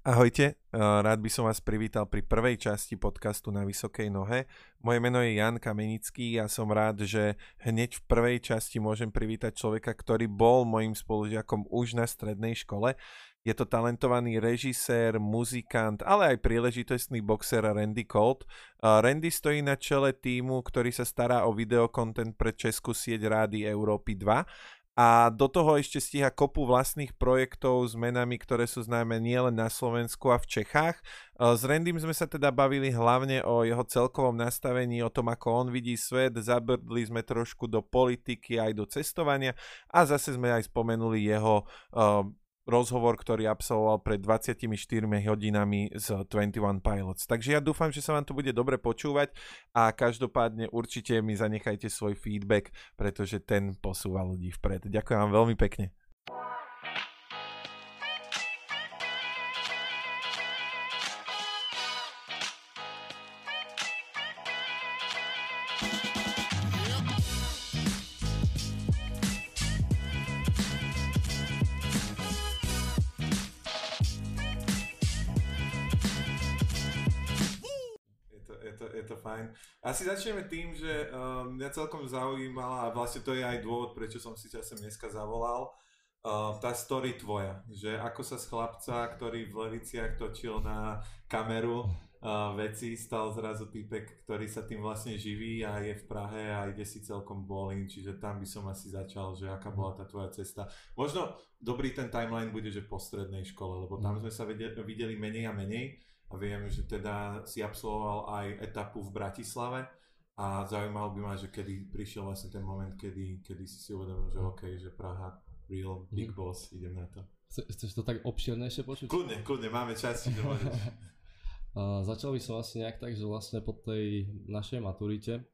Ahojte, rád by som vás privítal pri prvej časti podcastu na Vysokej nohe. Moje meno je Jan Kamenický a som rád, že hneď v prvej časti môžem privítať človeka, ktorý bol mojim spolužiakom už na strednej škole. Je to talentovaný režisér, muzikant, ale aj príležitostný boxer Randy Colt. Randy stojí na čele týmu, ktorý sa stará o videokontent pre českú sieť Rády Európy 2 a do toho ešte stíha kopu vlastných projektov s menami, ktoré sú známe nielen na Slovensku a v Čechách. E, s Randym sme sa teda bavili hlavne o jeho celkovom nastavení, o tom, ako on vidí svet, zabrdli sme trošku do politiky aj do cestovania a zase sme aj spomenuli jeho uh, rozhovor, ktorý absolvoval pred 24 hodinami z 21 Pilots. Takže ja dúfam, že sa vám to bude dobre počúvať a každopádne určite mi zanechajte svoj feedback, pretože ten posúva ľudí vpred. Ďakujem vám veľmi pekne. Asi začneme tým, že um, mňa celkom zaujímala, a vlastne to je aj dôvod, prečo som si časem dneska zavolal, uh, tá story tvoja, že ako sa z chlapca, ktorý v Leviciach točil na kameru uh, veci, stal zrazu týpek, ktorý sa tým vlastne živí a je v Prahe a ide si celkom bolín, čiže tam by som asi začal, že aká bola tá tvoja cesta. Možno dobrý ten timeline bude, že po strednej škole, lebo tam sme sa videli menej a menej, viem, že teda si absolvoval aj etapu v Bratislave a zaujímalo by ma, že kedy prišiel vlastne ten moment, kedy, kedy si si uvedomil, že OK, že Praha, real big mhm. boss, idem na to. Chceš to tak obširnejšie počuť? Kľudne, kľudne, máme čas, môžeš. Uh, začal by som asi nejak tak, že vlastne po tej našej maturite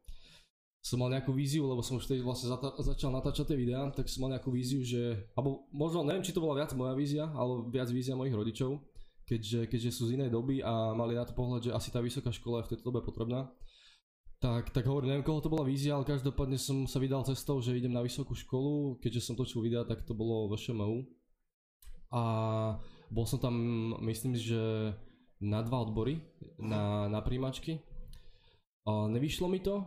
som mal nejakú víziu, lebo som už vtedy vlastne zata- začal natáčať tie videá, tak som mal nejakú víziu, že, alebo možno, neviem, či to bola viac moja vízia, alebo viac vízia mojich rodičov, keďže, keďže sú z inej doby a mali na to pohľad, že asi tá vysoká škola je v tejto dobe potrebná. Tak, tak hovorím, neviem koho to bola vízia, ale každopádne som sa vydal cestou, že idem na vysokú školu, keďže som točil videa, tak to bolo v ŠMU. A bol som tam, myslím, že na dva odbory, na, na príjmačky. A nevyšlo mi to.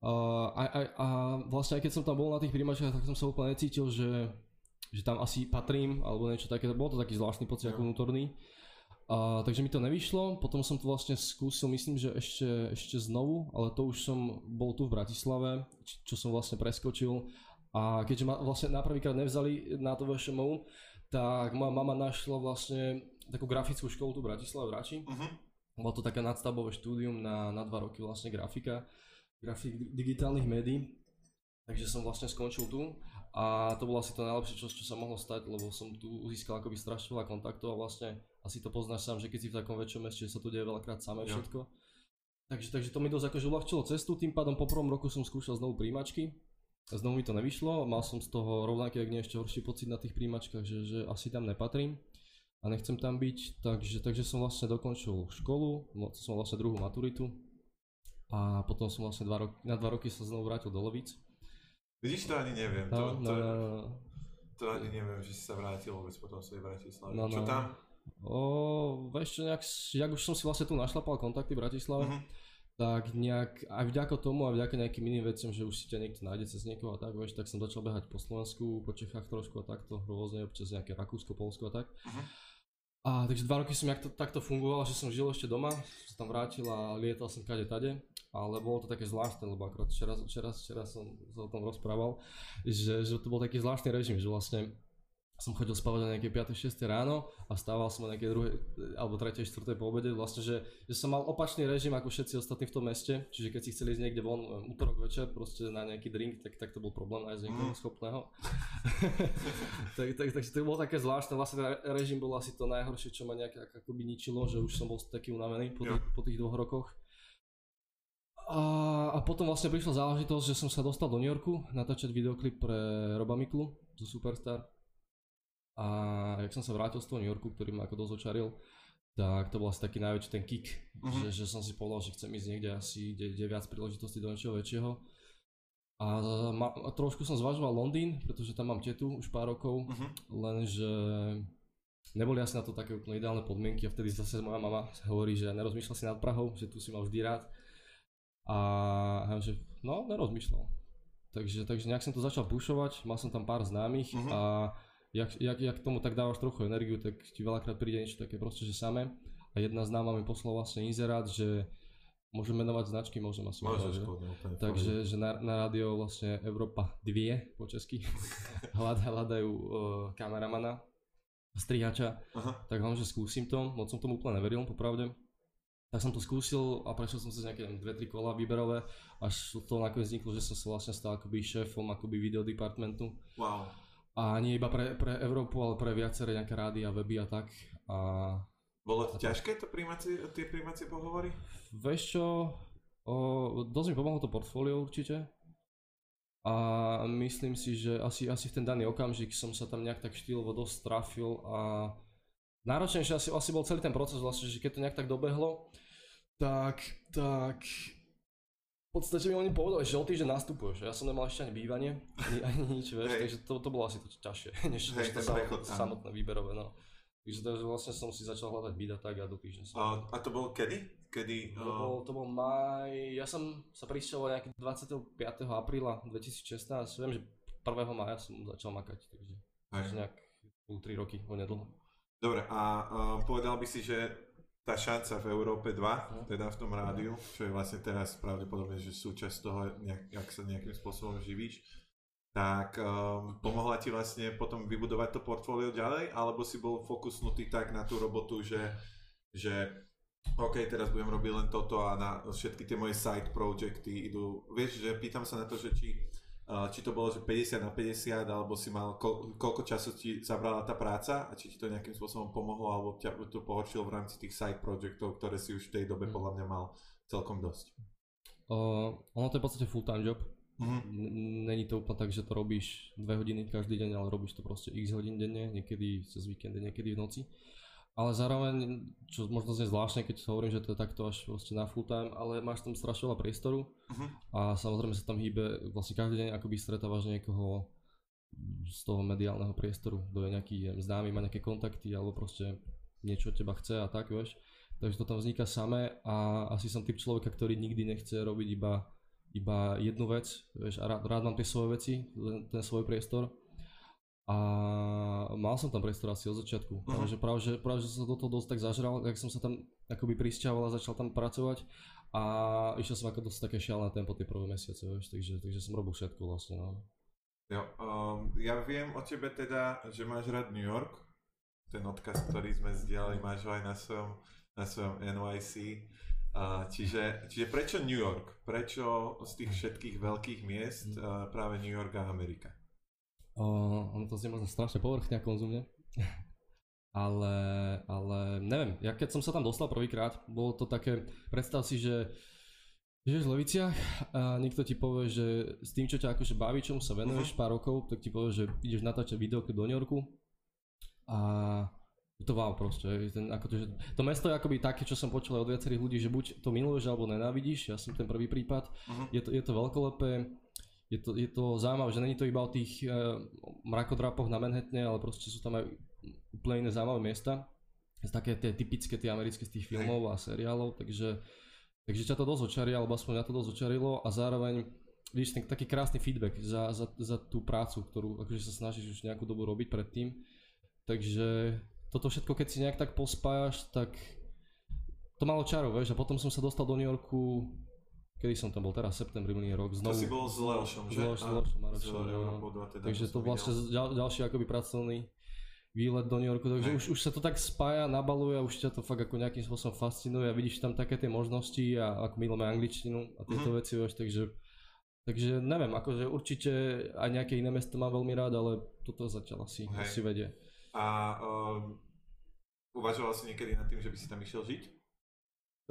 A, a, a, a vlastne aj keď som tam bol na tých príjmačkách, tak som sa úplne necítil, že, že tam asi patrím, alebo niečo také. Bol to taký zvláštny pocit ako vnútorný. A, takže mi to nevyšlo, potom som to vlastne skúsil, myslím, že ešte, ešte znovu, ale to už som bol tu v Bratislave, čo som vlastne preskočil. A keďže ma vlastne na prvýkrát nevzali na to VŠMU, tak moja mama našla vlastne takú grafickú školu tu v Bratislave v Rači. Uh-huh. Bolo to také nadstavbové štúdium na, na dva roky vlastne grafika, grafik digitálnych médií. Takže som vlastne skončil tu a to bolo asi to najlepšie, čo, čo sa mohlo stať, lebo som tu získal akoby strašne veľa kontaktov a vlastne asi to poznáš sám, že keď si v takom väčšom meste, sa to deje veľakrát samé všetko. Takže, takže to mi dosť akože uľahčilo cestu, tým pádom po prvom roku som skúšal znovu príjmačky. Znovu mi to nevyšlo, mal som z toho rovnaký, ak nie ešte horší pocit na tých príjmačkách, že, že asi tam nepatrím a nechcem tam byť, takže, takže som vlastne dokončil školu, no, som vlastne druhú maturitu a potom som vlastne dva roky, na dva roky sa znovu vrátil do Levíc. Vidíš, to ani neviem, no, to, no, to, no, no, no. to ani neviem, že si sa vrátil vôbec potom svojej Bratislave. No, Čo no. tam? O, vieš čo, nejak, jak už som si vlastne tu našlapal kontakty v Bratislave, uh-huh. tak nejak aj vďaka tomu a vďaka nejakým iným veciam, že už si ťa niekto nájde cez niekoho a tak, vieš, tak som začal behať po Slovensku, po Čechách trošku a takto, rôzne, občas nejaké Rakúsko, Polsko a tak. Uh-huh. A takže dva roky som to, takto fungoval, že som žil ešte doma, som tam vrátil a lietal som kade tade, ale bolo to také zvláštne, lebo akorát včera, včera, včera som sa o tom rozprával, že, že to bol taký zvláštny režim, že vlastne som chodil spávať na nejaké 5. 6. ráno a stával som na nejaké 2. alebo 3. 4. po obede. Vlastne, že, že som mal opačný režim ako všetci ostatní v tom meste. Čiže keď si chceli ísť niekde von um, útorok večer proste na nejaký drink, tak, tak to bol problém nájsť niekoho mm. schopného. tak, tak, takže to bolo také zvláštne. Vlastne ten režim bol asi to najhoršie, čo ma nejak akoby ničilo, že už som bol taký unavený po, tých, po tých dvoch rokoch. A, a potom vlastne prišla záležitosť, že som sa dostal do New Yorku natáčať videoklip pre Roba Miklu, zo Superstar a jak som sa vrátil z toho New Yorku, ktorý ma ako dosť očaril, tak to bol asi taký najväčší ten kick, uh-huh. že, že som si povedal, že chcem ísť niekde asi, kde, kde viac príležitosti do niečoho väčšieho. A, ma, a trošku som zvažoval Londýn, pretože tam mám tetu už pár rokov, uh-huh. lenže neboli asi na to také úplne ideálne podmienky a vtedy zase moja mama hovorí, že nerozmýšľa si nad Prahou, že tu si mal vždy rád. A ja že no, nerozmýšľal. Takže, takže nejak som to začal pušovať, mal som tam pár známych uh-huh. a jak, jak, jak tomu tak dávaš trochu energiu, tak ti veľakrát príde niečo také proste, že samé. A jedna známa mi poslala vlastne inzerát, že môžem menovať značky, môžem asi Môžeš, že? Takže že na, na rádio vlastne Európa 2 po česky hľadajú uh, kameramana strihača, Aha. tak vám, že skúsim to, moc som tomu úplne neveril, popravde. Tak som to skúsil a prešiel som sa nejaké 2-3 kola výberové, až to nakoniec vzniklo, že som sa vlastne stal akoby šéfom akoby video departmentu. Wow. A nie iba pre, pre Európu, ale pre viaceré nejaké rády a weby a tak. A... Bolo to ťažké to príjmacie, tie príjmacie pohovory? Vieš čo, o, dosť mi pomohlo to portfólio určite, a myslím si, že asi, asi v ten daný okamžik som sa tam nejak tak štýlovo dosť trafil a náročnejšie asi, asi bol celý ten proces vlastne, že keď to nejak tak dobehlo, tak, tak v podstate mi oni povedali, že o týždeň nastupuješ. Ja som nemal ešte ani bývanie, ani, ani nič, vieš, takže to, to bolo asi to ťažšie, než, než to samotné, samotné výberové. No. Takže to, vlastne som si začal hľadať byt a tak a do týždňa som... A, a to bolo kedy? Kedy? To bol, to bol maj, ja som sa prišiel nejaký 25. apríla 2016, viem, že 1. maja som začal makať, takže Hej. nejak 3 roky, onedlho. Dobre, a uh, povedal by si, že tá šanca v Európe 2, no. teda v tom rádiu, čo je vlastne teraz pravdepodobne, že súčasť toho, nejak, jak sa nejakým spôsobom živíš, tak um, pomohla ti vlastne potom vybudovať to portfólio ďalej, alebo si bol fokusnutý tak na tú robotu, že, že OK, teraz budem robiť len toto a na všetky tie moje side projecty idú, vieš, že pýtam sa na to, že či, či to bolo, že 50 na 50, alebo si mal, koľko času ti zabrala tá práca a či ti to nejakým spôsobom pomohlo, alebo ťa to pohoršilo v rámci tých side projectov, ktoré si už v tej dobe mm. podľa mňa mal celkom dosť. Uh, ono to je v podstate full time job. Mm-hmm. Není to úplne tak, že to robíš dve hodiny každý deň, ale robíš to proste x hodín denne, niekedy cez víkendy, niekedy v noci. Ale zároveň, čo možno znie zvláštne, keď hovorím, že to je takto až vlastne na full time, ale máš tam strašne veľa priestoru uh-huh. a samozrejme sa tam hýbe, vlastne každý deň akoby stretávaš niekoho z toho mediálneho priestoru, kto je nejaký známy, má nejaké kontakty alebo proste niečo od teba chce a tak, vieš. Takže to tam vzniká samé a asi som typ človeka, ktorý nikdy nechce robiť iba, iba jednu vec, vieš, a rád, rád mám tie svoje veci, ten, ten svoj priestor a mal som tam priestor asi od začiatku. Uh-huh. Takže práve, že, práve, že som do toho dosť tak zažral, tak som sa tam akoby prisťahoval a začal tam pracovať a išiel som ako dosť také šialené tempo tie prvé mesiace, vieš, takže, takže som robil všetko vlastne, no. Jo, um, ja viem o tebe teda, že máš rád New York, ten odkaz, ktorý sme zdieľali, máš ho aj na svojom, na svojom NYC. Uh, čiže, čiže prečo New York? Prečo z tých všetkých veľkých miest uh, práve New York a Amerika? Uh, ono to znie možno strašne povrchne konzumne. ale, ale neviem, ja keď som sa tam dostal prvýkrát, bolo to také, predstav si, že Žiješ v Leviciach a niekto ti povie, že s tým, čo ťa akože baví, čomu sa venuješ uh-huh. pár rokov, tak ti povie, že ideš natáčať videoklip do New Yorku a je to wow proste. Ten, ako to, že, to mesto je akoby také, čo som počul od viacerých ľudí, že buď to miluješ alebo nenávidíš, ja som ten prvý prípad. Uh-huh. Je, to, je to veľkolepé, je to, je to zaujímavé, že není to iba o tých e, mrakodrapoch na Manhattane, ale proste sú tam aj úplne iné zaujímavé miesta. Také tie typické, tie americké z tých filmov a seriálov, takže, takže ťa to dosť očarí, alebo aspoň mňa to dosť očarilo a zároveň vidíš ten taký krásny feedback za, za, za tú prácu, ktorú akože sa snažíš už nejakú dobu robiť predtým. Takže toto všetko, keď si nejak tak pospájaš, tak to malo čaro, vieš, a potom som sa dostal do New Yorku Kedy som tam bol teraz, septembri minulý rok. Znovu, to si bol s Leošom, že? S Leošom Marošom, no. teda Takže to vlastne ďal, ďalší akoby pracovný výlet do New Yorku, takže už, už sa to tak spája, nabaluje a už ťa to fakt ako nejakým spôsobom fascinuje a vidíš tam také tie možnosti a ako milujeme angličtinu a tieto mm. veci, vieš, takže Takže neviem, akože určite aj nejaké iné mesto mám veľmi rád, ale toto zatiaľ asi, asi vedie. A um, uvažoval si niekedy nad tým, že by si tam išiel žiť?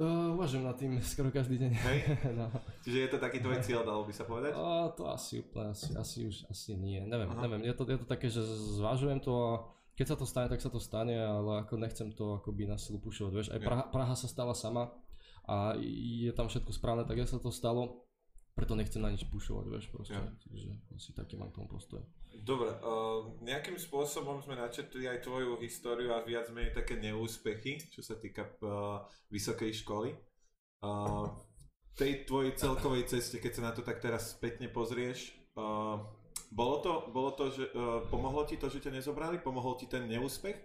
Uh, uvažujem nad tým skoro každý deň. Hej? no. Čiže je to taký tvoj cieľ, dalo by sa povedať? Uh, to asi úplne, asi, asi už asi nie. Neviem, Aha. neviem. Je to, je to také, že zvažujem to a keď sa to stane, tak sa to stane, ale ako nechcem to akoby na silu pušovať. Vieš, aj Praha, Praha sa stala sama a je tam všetko správne, tak sa to stalo. preto nechcem na nič pušovať, vieš, proste. Ja. Takže asi taký mám k tomu postoj. Dobre, uh, nejakým spôsobom sme načetli aj tvoju históriu a viac menej také neúspechy, čo sa týka uh, vysokej školy. Uh, v tej tvojej celkovej ceste, keď sa na to tak teraz spätne pozrieš, uh, bolo to, bolo to že, uh, pomohlo ti to, že ťa nezobrali? Pomohol ti ten neúspech?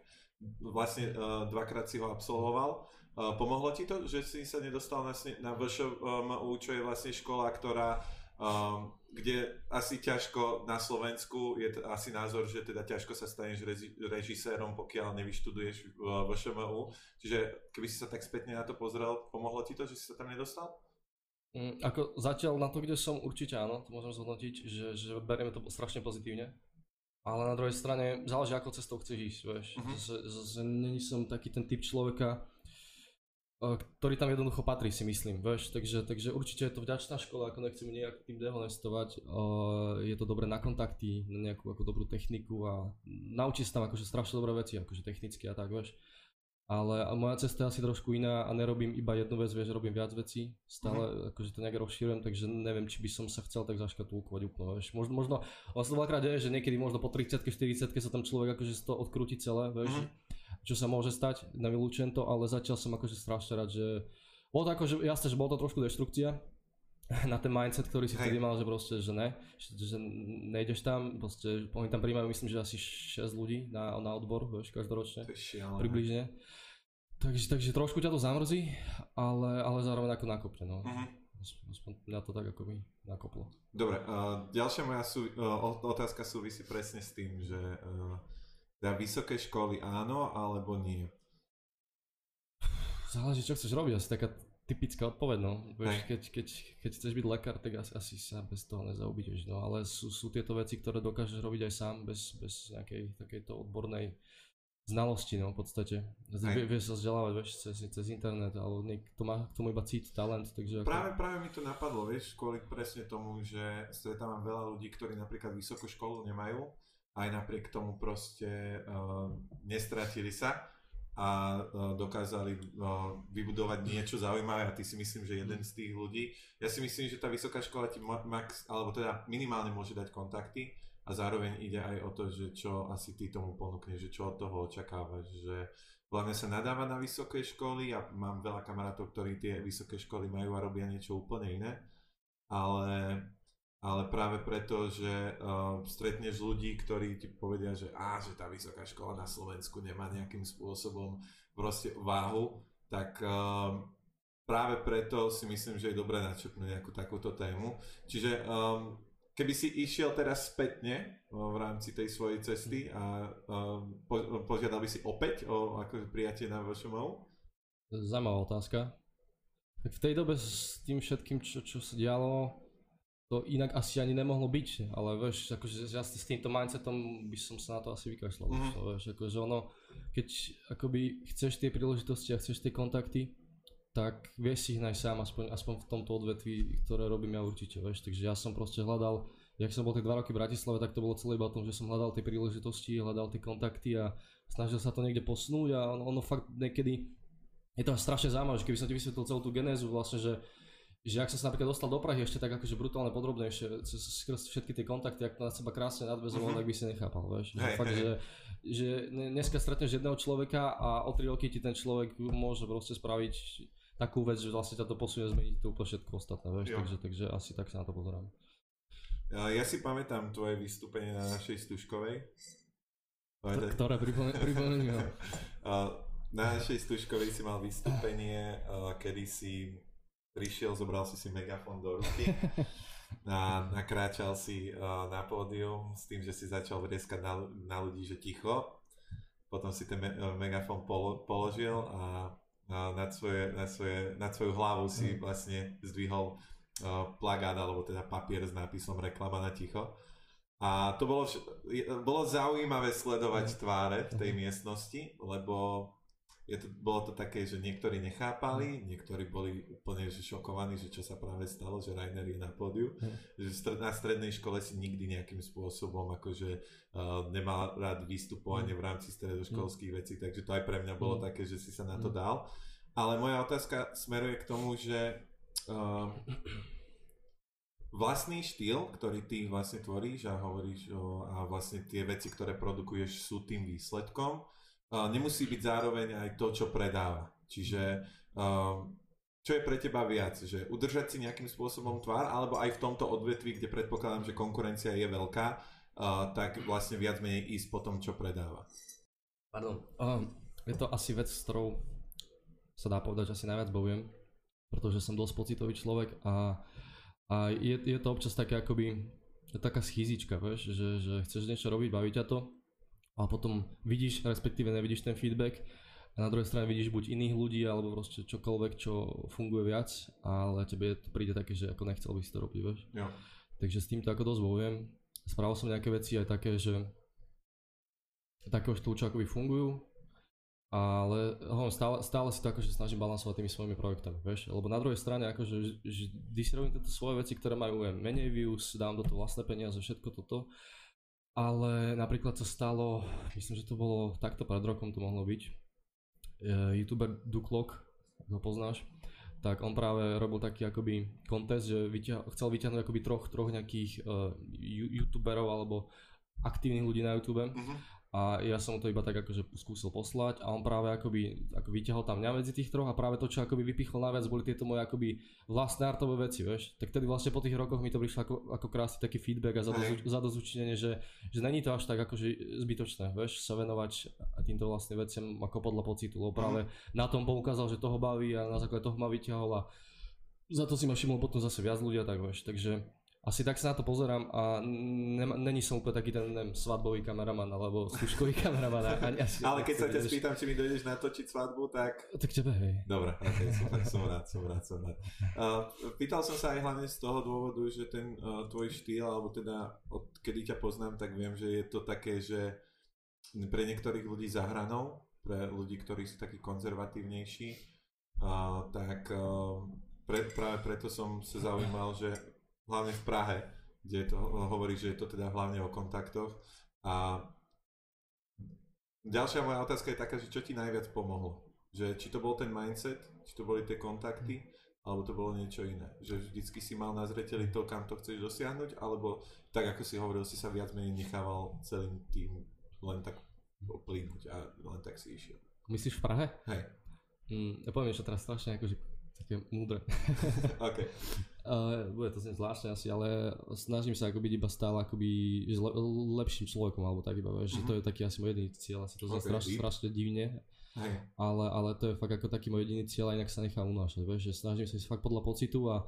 Vlastne uh, dvakrát si ho absolvoval. Uh, pomohlo ti to, že si sa nedostal na, na VŠMU, čo je vlastne škola, ktorá um, kde asi ťažko na Slovensku je t- asi názor, že teda ťažko sa staneš rezi- režisérom, pokiaľ nevyštuduješ v, v ŠMU. Čiže keby si sa tak spätne na to pozrel, pomohlo ti to, že si sa tam nedostal? Mm, ako zatiaľ na to, kde som, určite áno, to môžem zhodnotiť, že, že berieme to strašne pozitívne. Ale na druhej strane záleží, ako cestou chceš ísť, vieš. Uh-huh. Že, že, že není som taký ten typ človeka, ktorý tam jednoducho patrí, si myslím, vieš, takže, takže určite je to vďačná škola, ako nechcem nejak tým dehonestovať, je to dobré na kontakty, na nejakú ako dobrú techniku a naučí sa tam akože strašne dobré veci, akože technicky a tak, vieš. Ale moja cesta je asi trošku iná a nerobím iba jednu vec, vieš, robím viac vecí, stále mm-hmm. akože to nejak rozšírujem, takže neviem, či by som sa chcel tak zaškatulkovať úplne, vieš. Možno, možno, vlastne veľakrát je, že niekedy možno po 30 40 sa tam človek akože to odkrúti celé, vieš. Mm-hmm čo sa môže stať, nevylúčujem to, ale zatiaľ som akože strašne rád, že bolo to akože jasné, že bolo to trošku deštrukcia, na ten mindset, ktorý si vtedy mal, že proste, že ne, že, že nejdeš tam, proste, oni tam príjmajú, myslím, že asi 6 ľudí na, na odbor, vieš, každoročne, približne. Takže, takže trošku ťa to zamrzí, ale, ale zároveň ako nakopne, no. Uh-huh. Aspoň mňa to tak ako by nakoplo. Dobre, uh, ďalšia moja sú, uh, otázka súvisí presne s tým, že uh, na vysoké školy áno, alebo nie? Záleží, čo chceš robiť, asi taká typická odpoveď, no. Vieš, keď, keď, keď chceš byť lekár, tak asi, asi sa bez toho nezaobídeš, no. Ale sú, sú tieto veci, ktoré dokážeš robiť aj sám, bez, bez nejakej takejto odbornej znalosti, no, v podstate. Vie, vieš sa vzdelávať, vieš, cez, cez internet, ale niekto má k tomu iba cít, talent, takže... Ako... Práve, práve mi to napadlo, vieš, kvôli presne tomu, že stretávam veľa ľudí, ktorí napríklad vysokú školu nemajú, aj napriek tomu proste uh, nestratili sa a uh, dokázali uh, vybudovať niečo zaujímavé a ty si myslím, že jeden z tých ľudí. Ja si myslím, že tá vysoká škola ti max, alebo teda minimálne môže dať kontakty a zároveň ide aj o to, že čo asi ty tomu ponúkneš, že čo od toho očakávaš, že hlavne sa nadáva na vysoké školy a mám veľa kamarátov, ktorí tie vysoké školy majú a robia niečo úplne iné, ale ale práve preto, že uh, stretneš ľudí, ktorí ti povedia, že, á, že tá vysoká škola na Slovensku nemá nejakým spôsobom proste váhu, tak uh, práve preto si myslím, že je dobré načrtnúť nejakú takúto tému. Čiže um, keby si išiel teraz spätne uh, v rámci tej svojej cesty a uh, po, požiadal by si opäť o akože prijatie na VŠMU? Zaujímavá otázka. Tak v tej dobe s tým všetkým, čo, čo sa dialo, to inak asi ani nemohlo byť, ale vieš, akože ja s týmto mindsetom by som sa na to asi vykašľal. Mm-hmm. Vieš, akože ono, keď akoby chceš tie príležitosti a chceš tie kontakty, tak vieš si ich nájsť sám, aspoň, aspoň v tomto odvetví, ktoré robím ja určite, vieš, takže ja som proste hľadal, jak som bol tie dva roky v Bratislave, tak to bolo celé iba o tom, že som hľadal tie príležitosti, hľadal tie kontakty a snažil sa to niekde posunúť a ono, ono fakt niekedy, je to strašne zaujímavé, že keby som ti vysvetlil celú tú genézu vlastne, že že ak som sa napríklad dostal do Prahy ešte tak akože brutálne podrobnejšie, cez všetky tie kontakty, ak to na seba krásne nadvezoval, uh-huh. tak by si nechápal, vieš. Hey, fakt, hey. Že, že dneska stretneš jedného človeka a o tri roky ti ten človek môže proste spraviť takú vec, že vlastne ťa to posunie zmeniť to úplne všetko ostatné, vieš. Takže, takže asi tak sa na to pozerám. Ja si pamätám tvoje vystúpenie na našej stužkovej. Ktoré pripomeniem. na našej stužkovej si mal vystúpenie, kedy si prišiel, zobral si si megafón do ruky a nakráčal si uh, na pódium s tým, že si začal vrieskať na, na ľudí, že ticho. Potom si ten me, uh, megafón polo, položil a uh, nad, svoje, nad, svoje, nad svoju hlavu si mm. vlastne zdvihol uh, plagát alebo teda papier s nápisom reklama na ticho. A to bolo, bolo zaujímavé sledovať mm. tváre v tej mm. miestnosti, lebo je to, bolo to také, že niektorí nechápali, mm. niektorí boli úplne že šokovaní, že čo sa práve stalo, že Rainer je na pódiu. Mm. Že na strednej škole si nikdy nejakým spôsobom akože uh, nemal rád vystupovanie mm. v rámci stredoškolských mm. vecí, takže to aj pre mňa bolo mm. také, že si sa na to dal. Ale moja otázka smeruje k tomu, že uh, vlastný štýl, ktorý ty vlastne tvoríš a hovoríš o, a vlastne tie veci, ktoré produkuješ sú tým výsledkom, nemusí byť zároveň aj to, čo predáva. Čiže uh, čo je pre teba viac, že udržať si nejakým spôsobom tvár, alebo aj v tomto odvetví, kde predpokladám, že konkurencia je veľká, uh, tak vlastne viac menej ísť po tom, čo predáva. Pardon. Um, je to asi vec, s ktorou sa dá povedať, že asi najviac bojujem, pretože som dosť pocitový človek a a je, je to občas také akoby taká schýzička, vieš, že, že chceš niečo robiť, baví ťa to a potom vidíš, respektíve nevidíš ten feedback a na druhej strane vidíš buď iných ľudí alebo proste čokoľvek, čo funguje viac, ale tebe to príde také, že ako nechcel by si to robiť, vieš. Jo. Takže s týmto ako dosť bojujem. Spravil som nejaké veci aj také, že takého štýlu, čo akoby fungujú, ale hovno, stále, stále si to akože snažím balansovať tými svojimi projektami, vieš, lebo na druhej strane akože vždy si robím tieto svoje veci, ktoré majú menej views, dám do toho vlastné peniaze, všetko toto, ale napríklad sa stalo, myslím, že to bolo takto pred rokom to mohlo byť, youtuber Duklok, ho poznáš, tak on práve robil taký akoby kontest, že vyťa- chcel vyťahnuť akoby troch, troch nejakých uh, youtuberov alebo aktívnych ľudí na YouTube. Uh-huh a ja som to iba tak akože skúsil poslať a on práve akoby ako vyťahol tam mňa medzi tých troch a práve to, čo akoby vypichol najviac, boli tieto moje akoby vlastné artové veci, vieš. Tak tedy vlastne po tých rokoch mi to prišlo ako, ako krásny taký feedback a zadozučinenie, že, že není to až tak akože zbytočné, vieš, sa venovať týmto vlastným veciam ako podľa pocitu, lebo práve mm. na tom poukázal, že toho baví a na základe toho ma vyťahol a za to si ma všimol potom zase viac ľudia, tak vieš, takže asi tak sa na to pozerám a není som úplne taký ten neviem, svadbový kameraman alebo skúškový kameraman. Ani, asi, Ale keď sa ťa spýtam, či mi dojdeš natočiť svadbu, tak... Tak tebe, hej. Dobre, okay, super, som rád, som rád, som rád. Uh, pýtal som sa aj hlavne z toho dôvodu, že ten uh, tvoj štýl, alebo teda od kedy ťa poznám, tak viem, že je to také, že pre niektorých ľudí za hranou, pre ľudí, ktorí sú takí konzervatívnejší, uh, tak uh, pre, práve preto som sa zaujímal, že hlavne v Prahe, kde to hovorí, že je to teda hlavne o kontaktoch. A ďalšia moja otázka je taká, že čo ti najviac pomohlo? Že či to bol ten mindset, či to boli tie kontakty, alebo to bolo niečo iné. Že vždycky si mal na zreteli to, kam to chceš dosiahnuť, alebo tak ako si hovoril, si sa viac menej nechával celým tým len tak plynúť a len tak si išiel. Myslíš v Prahe? Hej. Mm, ja poviem niečo teraz strašne akože také múdre. OK. Uh, bude to znieť zvláštne asi, ale snažím sa ako byť iba stále akoby le, lepším človekom, alebo tak iba, vieš, uh-huh. že to mhm. je taký asi môj jediný cieľ, asi to okay. strašne, strašne divne, Hej. Ale, ale to je fakt ako taký môj jediný cieľ a inak sa nechám unášať, vieš, že snažím sa ísť fakt podľa pocitu a,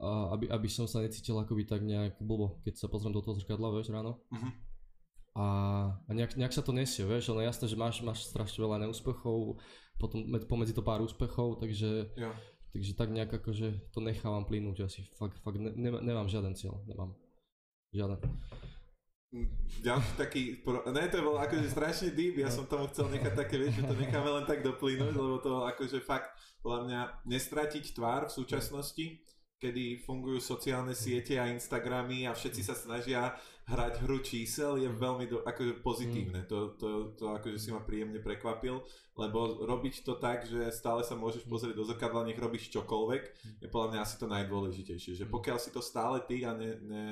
a aby, aby som sa necítil akoby tak nejak blbo, keď sa pozriem do toho zrkadla, vieš, ráno. Uh-huh. A, a nejak, nejak sa to nesie, vieš, ale jasné, že máš, máš strašne veľa neúspechov, potom pomedzi to pár úspechov, takže ja Takže tak nejak akože to nechávam plynúť asi. Fakt, fakt ne, ne, nemám žiaden cieľ, nemám. Žiaden. Ďalší taký, ne to bolo akože strašne deep, ja som tomu chcel nechať také, vieš, že to necháme len tak doplynúť, lebo to akože fakt, podľa mňa, nestratiť tvár v súčasnosti, kedy fungujú sociálne siete a Instagramy a všetci sa snažia hrať hru čísel je veľmi do, akože pozitívne. Mm. To, to, to akože si ma príjemne prekvapil, lebo robiť to tak, že stále sa môžeš pozrieť do zrkadla, nech robíš čokoľvek, je podľa mňa asi to najdôležitejšie. Že pokiaľ si to stále ty a ne, ne,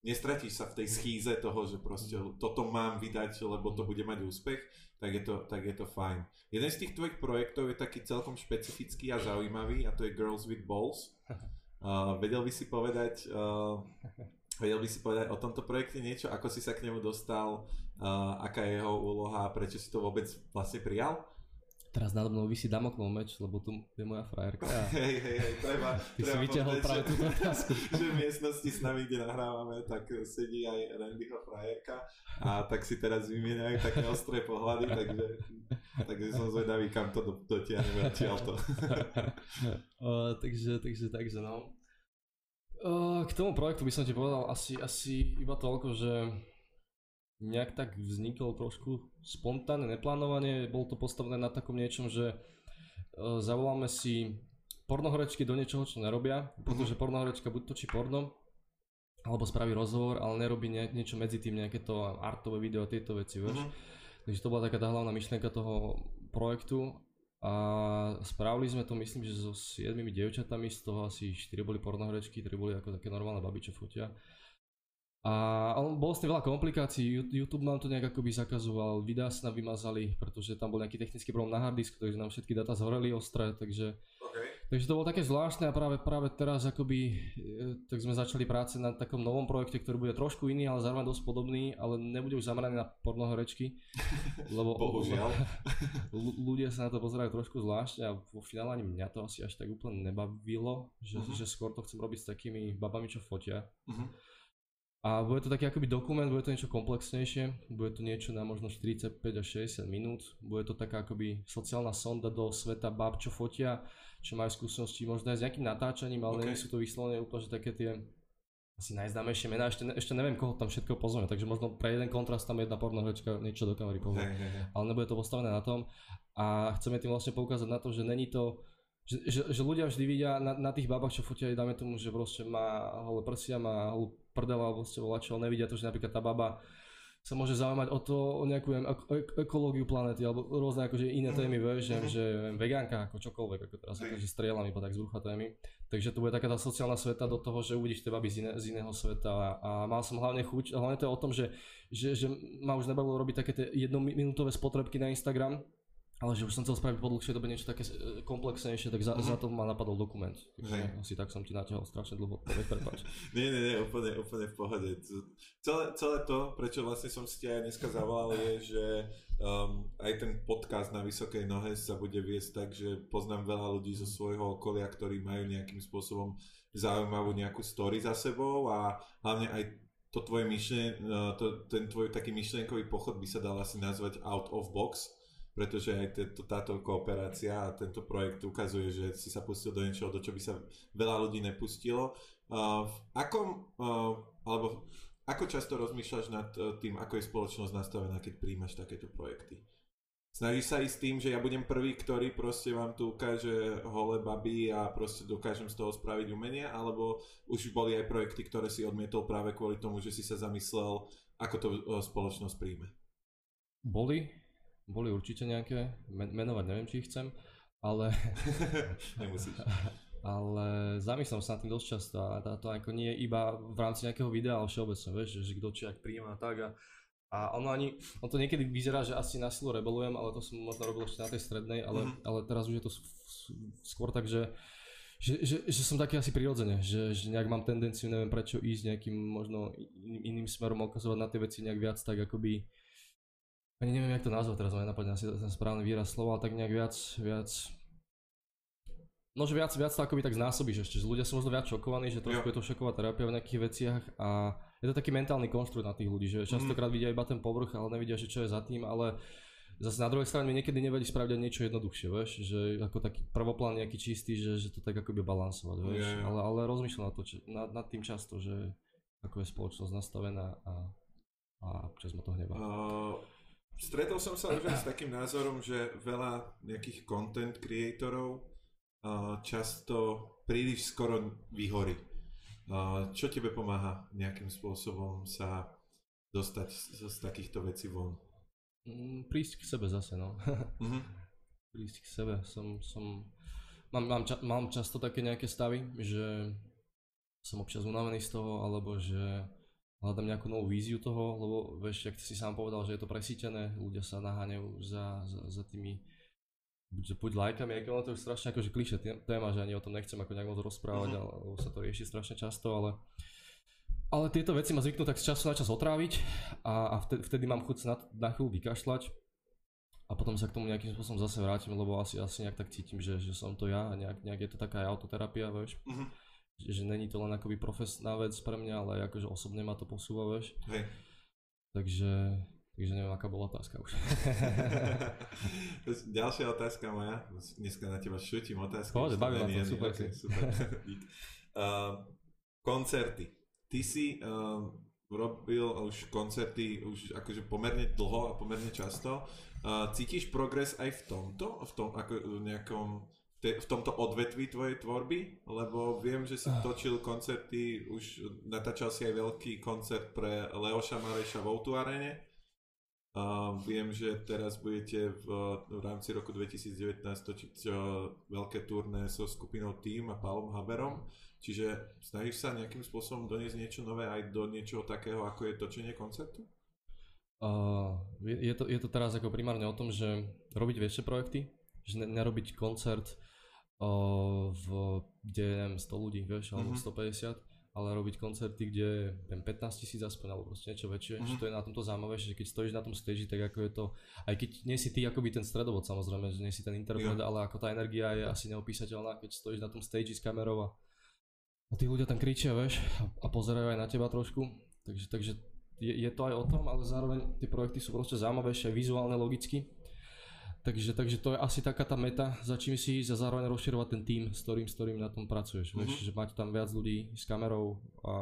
nestratíš sa v tej schýze toho, že proste toto mám vydať, lebo to bude mať úspech, tak je to, tak je to fajn. Jeden z tých tvojich projektov je taký celkom špecifický a zaujímavý a to je Girls with Balls. Uh, vedel by si povedať, uh, vedel by si povedať o tomto projekte niečo, ako si sa k nemu dostal, uh, aká je jeho úloha, prečo si to vôbec vlastne prijal? Teraz nado mnou vysí Damoklov meč, lebo tu je moja frajerka. Hej, hej, hej, treba, Ty treba si vyťahol práve túto otázku. že v miestnosti s nami, kde nahrávame, tak sedí aj Randyho frajerka a tak si teraz vymieňajú také ostré pohľady, takže, takže som zvedavý, kam to dotiahneme odtiaľ to. uh, takže, takže, takže no. Uh, k tomu projektu by som ti povedal asi, asi iba toľko, že nejak tak vznikol trošku spontánne, neplánovanie. Bolo to postavené na takom niečom, že uh, zavoláme si pornohorečky do niečoho, čo nerobia, pretože mhm. pornohorečka buď točí porno, alebo spraví rozhovor, ale nerobí ne, niečo medzi tým, nejaké to artové video a tieto veci, vieš. Uh-huh. Takže to bola taká tá hlavná myšlienka toho projektu A spravili sme to, myslím, že so 7 dievčatami, z toho asi 4 boli pornohrečky, 3 boli ako také normálne baby, čo fotia. A bolo s tým veľa komplikácií, YouTube nám to nejak akoby zakazoval, videá sa nám vymazali, pretože tam bol nejaký technický problém na harddisk, takže nám všetky dáta zhoreli ostré, takže. Takže to bolo také zvláštne a práve, práve teraz akoby, e, tak sme začali práce na takom novom projekte, ktorý bude trošku iný, ale zároveň dosť podobný, ale nebude už zameraný na pornohorečky, lebo Bohužiaľ. ľudia sa na to pozerajú trošku zvláštne a vo finále ani mňa to asi až tak úplne nebavilo, že, uh-huh. že skôr to chcem robiť s takými babami, čo fotia. Uh-huh. A bude to taký akoby dokument, bude to niečo komplexnejšie, bude to niečo na možno 45 až 60 minút, bude to taká akoby sociálna sonda do sveta bab, čo fotia, čo majú skúsenosti možno aj s nejakým natáčaním, ale okay. nie sú to vyslovene úplne že také tie asi najznámejšie mená, ešte, ešte neviem, koho tam všetko pozveme, takže možno pre jeden kontrast tam jedna pornohrečka niečo do kamery povie, hey, hey, hey. ale nebude to postavené na tom a chceme tým vlastne poukázať na to, že není to že, že, že ľudia vždy vidia na, na tých babách, čo fotia, dáme tomu, že proste má holé prsia, má holú prdela, alebo ste volačo, nevidia to, že napríklad tá baba sa môže zaujímať o to, o nejakú viem, ekológiu planety, alebo rôzne akože iné témy, vieš, že, že viem, vegánka, ako čokoľvek, ako teraz akože strieľam iba tak z brucha témy. Takže to bude taká tá sociálna sveta do toho, že uvidíš tie baby z, iné, z iného sveta. A, a mal som hlavne chuť, hlavne to je o tom, že, že, že ma už nebavilo robiť také tie jednominútové spotrebky na Instagram, ale že už som chcel spraviť po dlhšej dobe niečo také e, komplexnejšie, tak za, mm-hmm. za to ma napadol dokument. Takže asi tak som ti natiahol strašne dlho odpoveď, prepáč. nie, nie, nie, úplne, úplne v pohode. Celé, celé to, prečo vlastne som si aj dneska zavolal, je, že um, aj ten podcast na Vysokej nohe sa bude viesť tak, že poznám veľa ľudí zo svojho okolia, ktorí majú nejakým spôsobom zaujímavú nejakú story za sebou a hlavne aj to tvoje myšlen, uh, to, ten tvoj taký myšlienkový pochod by sa dal asi nazvať out of box, pretože aj tento, táto kooperácia a tento projekt ukazuje, že si sa pustil do niečoho, do čo by sa veľa ľudí nepustilo. Uh, v akom, uh, alebo ako často rozmýšľaš nad uh, tým, ako je spoločnosť nastavená, keď príjmaš takéto projekty? Snažíš sa ísť tým, že ja budem prvý, ktorý proste vám tu ukáže holé baby a proste dokážem z toho spraviť umenie, alebo už boli aj projekty, ktoré si odmietol práve kvôli tomu, že si sa zamyslel, ako to spoločnosť príjme? Boli, boli určite nejaké, men- menovať neviem, či ich chcem, ale... Nemusíš. ale zamýšľam sa nad tým dosť často a to ako nie je iba v rámci nejakého videa, ale všeobecne, vieš, že, kto či ak príjma a tak a, a ono ani, on to niekedy vyzerá, že asi na silu rebelujem, ale to som možno robil ešte na tej strednej, ale, mm-hmm. ale teraz už je to skôr tak, že, že, že, že som taký asi prirodzene, že, že nejak mám tendenciu, neviem prečo ísť nejakým možno iným smerom, ukazovať na tie veci nejak viac tak akoby ani neviem, jak to nazvať teraz, ma nenapadne asi ten správny výraz slova, ale tak nejak viac, viac, no že viac, viac to akoby tak znásobíš ešte, že ľudia sú možno viac šokovaní, že trošku jo. je to šoková terapia v nejakých veciach a je to taký mentálny konštrukt na tých ľudí, že častokrát mm. vidia iba ten povrch, ale nevidia, že čo je za tým, ale zase na druhej strane niekedy nevadí spraviť niečo jednoduchšie, vieš, že ako taký prvoplán nejaký čistý, že, že to tak akoby balansovať, vieš, yeah. ale, ale rozmýšľam nad, to, nad, nad tým často, že ako je spoločnosť nastavená a, a čas ma to hnevá. Uh, Stretol som sa už s takým názorom, že veľa nejakých content creatorov často príliš skoro vyhorí. Čo tebe pomáha nejakým spôsobom sa dostať z, z takýchto vecí von? Mm, prísť k sebe zase, no. uh-huh. Prísť k sebe. Som, som, mám, mám, ča, mám často také nejaké stavy, že som občas unavený z toho, alebo že hľadám nejakú novú víziu toho, lebo vieš, ak si sám povedal, že je to presítené, ľudia sa naháňajú za, za, za tými buď, buď lajkami, aj ono to je strašne akože kliše téma, že ani o tom nechcem ako nejak moc rozprávať, uh-huh. lebo sa to rieši strašne často, ale ale tieto veci ma zvyknú tak z času na čas otráviť a, a vtedy, vtedy mám chuť na, na chvíľu vykašľať a potom sa k tomu nejakým spôsobom zase vrátim, lebo asi, asi nejak tak cítim, že, že som to ja a nejak, nejak je to taká autoterapia, vieš. Uh-huh že není to len akoby profesná vec pre mňa, ale akože osobne ma to posúva, vieš. Hej. Takže, takže neviem, aká bola otázka už. Ďalšia otázka moja, dneska na teba šutím otázky. Pohode, baví ma to, super. Okay, super. uh, koncerty. Ty si uh, robil už koncerty už akože pomerne dlho a pomerne často. Uh, cítiš progres aj v tomto? V tom ako nejakom v tomto odvetví tvojej tvorby? Lebo viem, že si ah. točil koncerty, už natáčal si aj veľký koncert pre Leoša Mareša v Outu Arene. Uh, viem, že teraz budete v, v rámci roku 2019 točiť uh, veľké turné so skupinou Team a Palom Haberom, čiže snažíš sa nejakým spôsobom doniesť niečo nové aj do niečoho takého, ako je točenie koncertu? Uh, je, je, to, je to teraz ako primárne o tom, že robiť väčšie projekty, že ne, nerobiť koncert v, kde neviem, 100 ľudí, vieš, alebo mm-hmm. 150, ale robiť koncerty, kde je 15 tisíc aspoň, alebo proste niečo väčšie, mm-hmm. že to je na tomto zaujímavé, že keď stojíš na tom stage, tak ako je to, aj keď nie si ty akoby ten stredobod samozrejme, že nie si ten interpret, yeah. ale ako tá energia je asi neopísateľná, keď stojíš na tom stage s kamerou a, a tí ľudia tam kričia, vieš, a, a pozerajú aj na teba trošku, takže, takže je, je to aj o tom, ale zároveň tie projekty sú proste zaujímavejšie, vizuálne, logicky Takže, takže to je asi taká tá meta, za čím si ísť a zároveň rozširovať ten tým, s ktorým, s ktorým na tom pracuješ. Mm-hmm. Vieš, že mať tam viac ľudí s kamerou a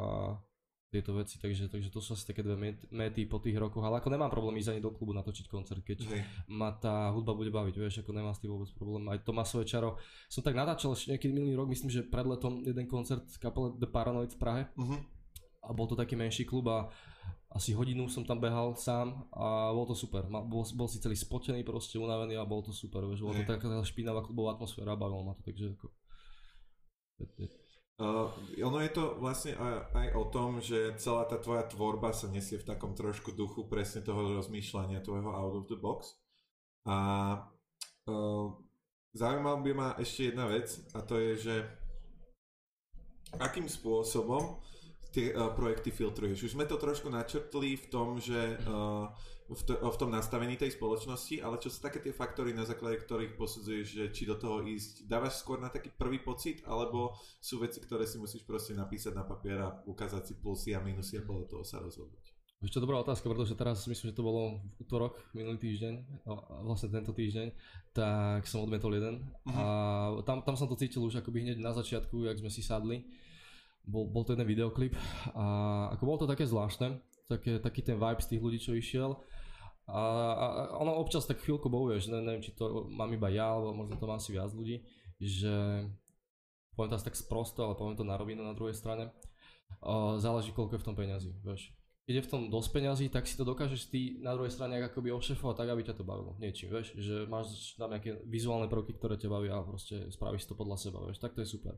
tieto veci, takže, takže to sú asi také dve mety po tých rokoch, ale ako nemám problém ísť ani do klubu natočiť koncert, keď hey. ma tá hudba bude baviť, vieš, ako nemám s tým vôbec problém, aj to má svoje čaro. Som tak natáčal ešte nejaký minulý rok, myslím, že pred letom jeden koncert kapele The Paranoid v Prahe mm-hmm. A bol to taký menší klub a asi hodinu som tam behal sám a bolo to super. Bol, bol si celý spotený, proste unavený a bolo to super. Vieš, bolo to taká špinavá klubová atmosféra a bavilo ma to, takže ako... Uh, ono je to vlastne aj, aj o tom, že celá tá tvoja tvorba sa nesie v takom trošku duchu presne toho rozmýšľania tvojho out of the box. A uh, zaujímavá by ma ešte jedna vec a to je, že akým spôsobom tie uh, projekty filtruješ. Už sme to trošku načrtli v tom, že uh, v, to, v tom nastavení tej spoločnosti, ale čo sú také tie faktory, na základe ktorých posudzuješ, že či do toho ísť, dávaš skôr na taký prvý pocit, alebo sú veci, ktoré si musíš proste napísať na papier a ukázať si plusy a minusy a podľa toho sa rozhodnúť. Víš čo, dobrá otázka, pretože teraz myslím, že to bolo v útorok, minulý týždeň, vlastne tento týždeň, tak som odmetol jeden uh-huh. a tam, tam som to cítil už akoby hneď na začiatku, jak sme si sadli bol, bol to jeden videoklip a ako bolo to také zvláštne, také, taký ten vibe z tých ľudí, čo išiel. A, a ono občas tak chvíľku bojuje, že ne, neviem, či to mám iba ja, alebo možno to má asi viac ľudí, že poviem to asi tak sprosto, ale poviem to na rovinu na druhej strane. A záleží, koľko je v tom peňazí, vieš. Keď je v tom dosť peňazí, tak si to dokážeš ty na druhej strane akoby ošefovať tak, aby ťa to bavilo niečím, vieš, že máš tam nejaké vizuálne prvky, ktoré ťa bavia a proste spravíš to podľa seba, vieš, tak to je super.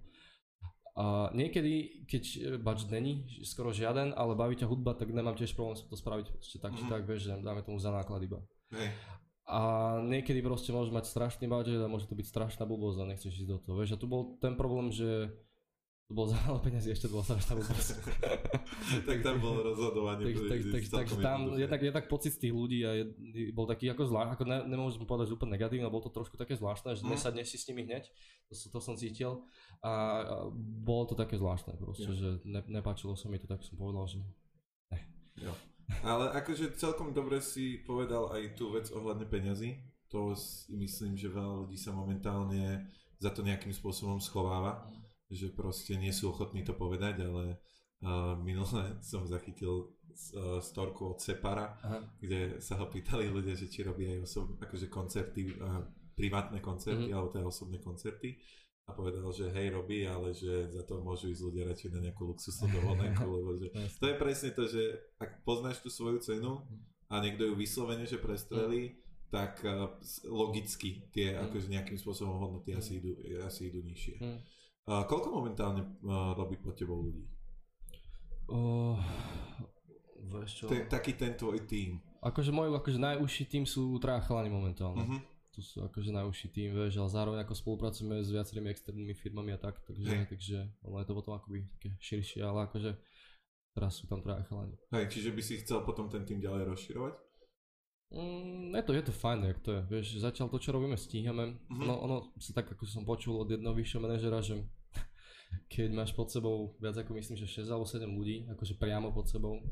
A niekedy, keď e, budget není skoro žiaden, ale baví ťa hudba, tak nemám tiež problém to spraviť ešte tak, mm-hmm. či tak, vieš, že dáme tomu za náklad iba. Hey. A niekedy proste môžeš mať strašný budget a môže to byť strašná blbosť a nechceš ísť do toho, vieš. A tu bol ten problém, že to bolo za málo peniazy, ešte bola strašná blbosť. tak tam bolo rozhodovanie. tak, tak, tak, takže tam je tak, je tak pocit z tých ľudí a je, bol taký ako zvláštny, ako ne, nemôžem povedať, že úplne negatívny, ale bol to trošku také zvláštne, že mm. nesadneš si s nimi hneď, to, to som cítil a, a bolo to také zvláštne proste, ja. že ne, nepáčilo sa mi to, tak som povedal, že ne. Jo. Ale akože celkom dobre si povedal aj tú vec ohľadne peňazí, to si myslím, že veľa ľudí sa momentálne za to nejakým spôsobom schováva. Mm že proste nie sú ochotní to povedať, ale uh, minule som zachytil uh, storku od Separa, Aha. kde sa ho pýtali ľudia, že či robí aj osob, akože koncerty, uh, privátne koncerty, mm-hmm. alebo teda osobné koncerty a povedal, že hej, robí, ale že za to môžu ísť ľudia radšej na nejakú luxusnú dovolenku, lebo že to je presne to, že ak poznáš tú svoju cenu a niekto ju vyslovene, že prestrelí, mm. tak logicky tie mm. akože nejakým spôsobom hodnoty asi idú, asi idú nižšie. Mm. A koľko momentálne uh, robí pod tebou ľudí? Uh, vieš čo? Ten, taký ten tvoj tým. Akože môj akože najúžší tým sú traja chalani momentálne. Uh-huh. To sú akože najúžší tým, vieš, ale zároveň ako spolupracujeme s viacerými externými firmami a tak, takže, hey. takže ono je to potom akoby také širšie, ale akože teraz sú tam traja chalani. Hej, čiže by si chcel potom ten tým ďalej rozširovať? Mm, je to, je to fajn, jak to je, vieš, zatiaľ to, čo robíme, stíhame. Mm-hmm. No, ono sa tak, ako som počul od jedného vyššieho manažera, že keď máš pod sebou viac ako myslím, že 6 alebo 7 ľudí, akože priamo pod sebou,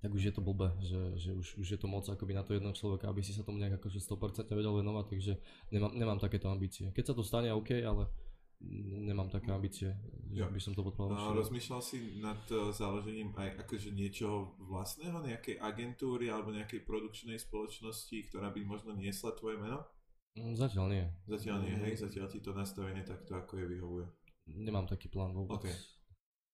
tak už je to blbé, že, že už, už je to moc akoby na to jedného človeka, aby si sa tomu nejak akože 100% vedel venovať, takže nemám, nemám takéto ambície. Keď sa to stane, OK, ale nemám také ambície, že by som to potreboval. No, rozmýšľal si nad uh, založením aj akože niečoho vlastného, nejakej agentúry alebo nejakej produkčnej spoločnosti, ktorá by možno niesla tvoje meno? Mm, zatiaľ nie. Zatiaľ nie, hej? Zatiaľ ti to nastavenie takto ako je vyhovuje nemám taký plán vôbec. Okay.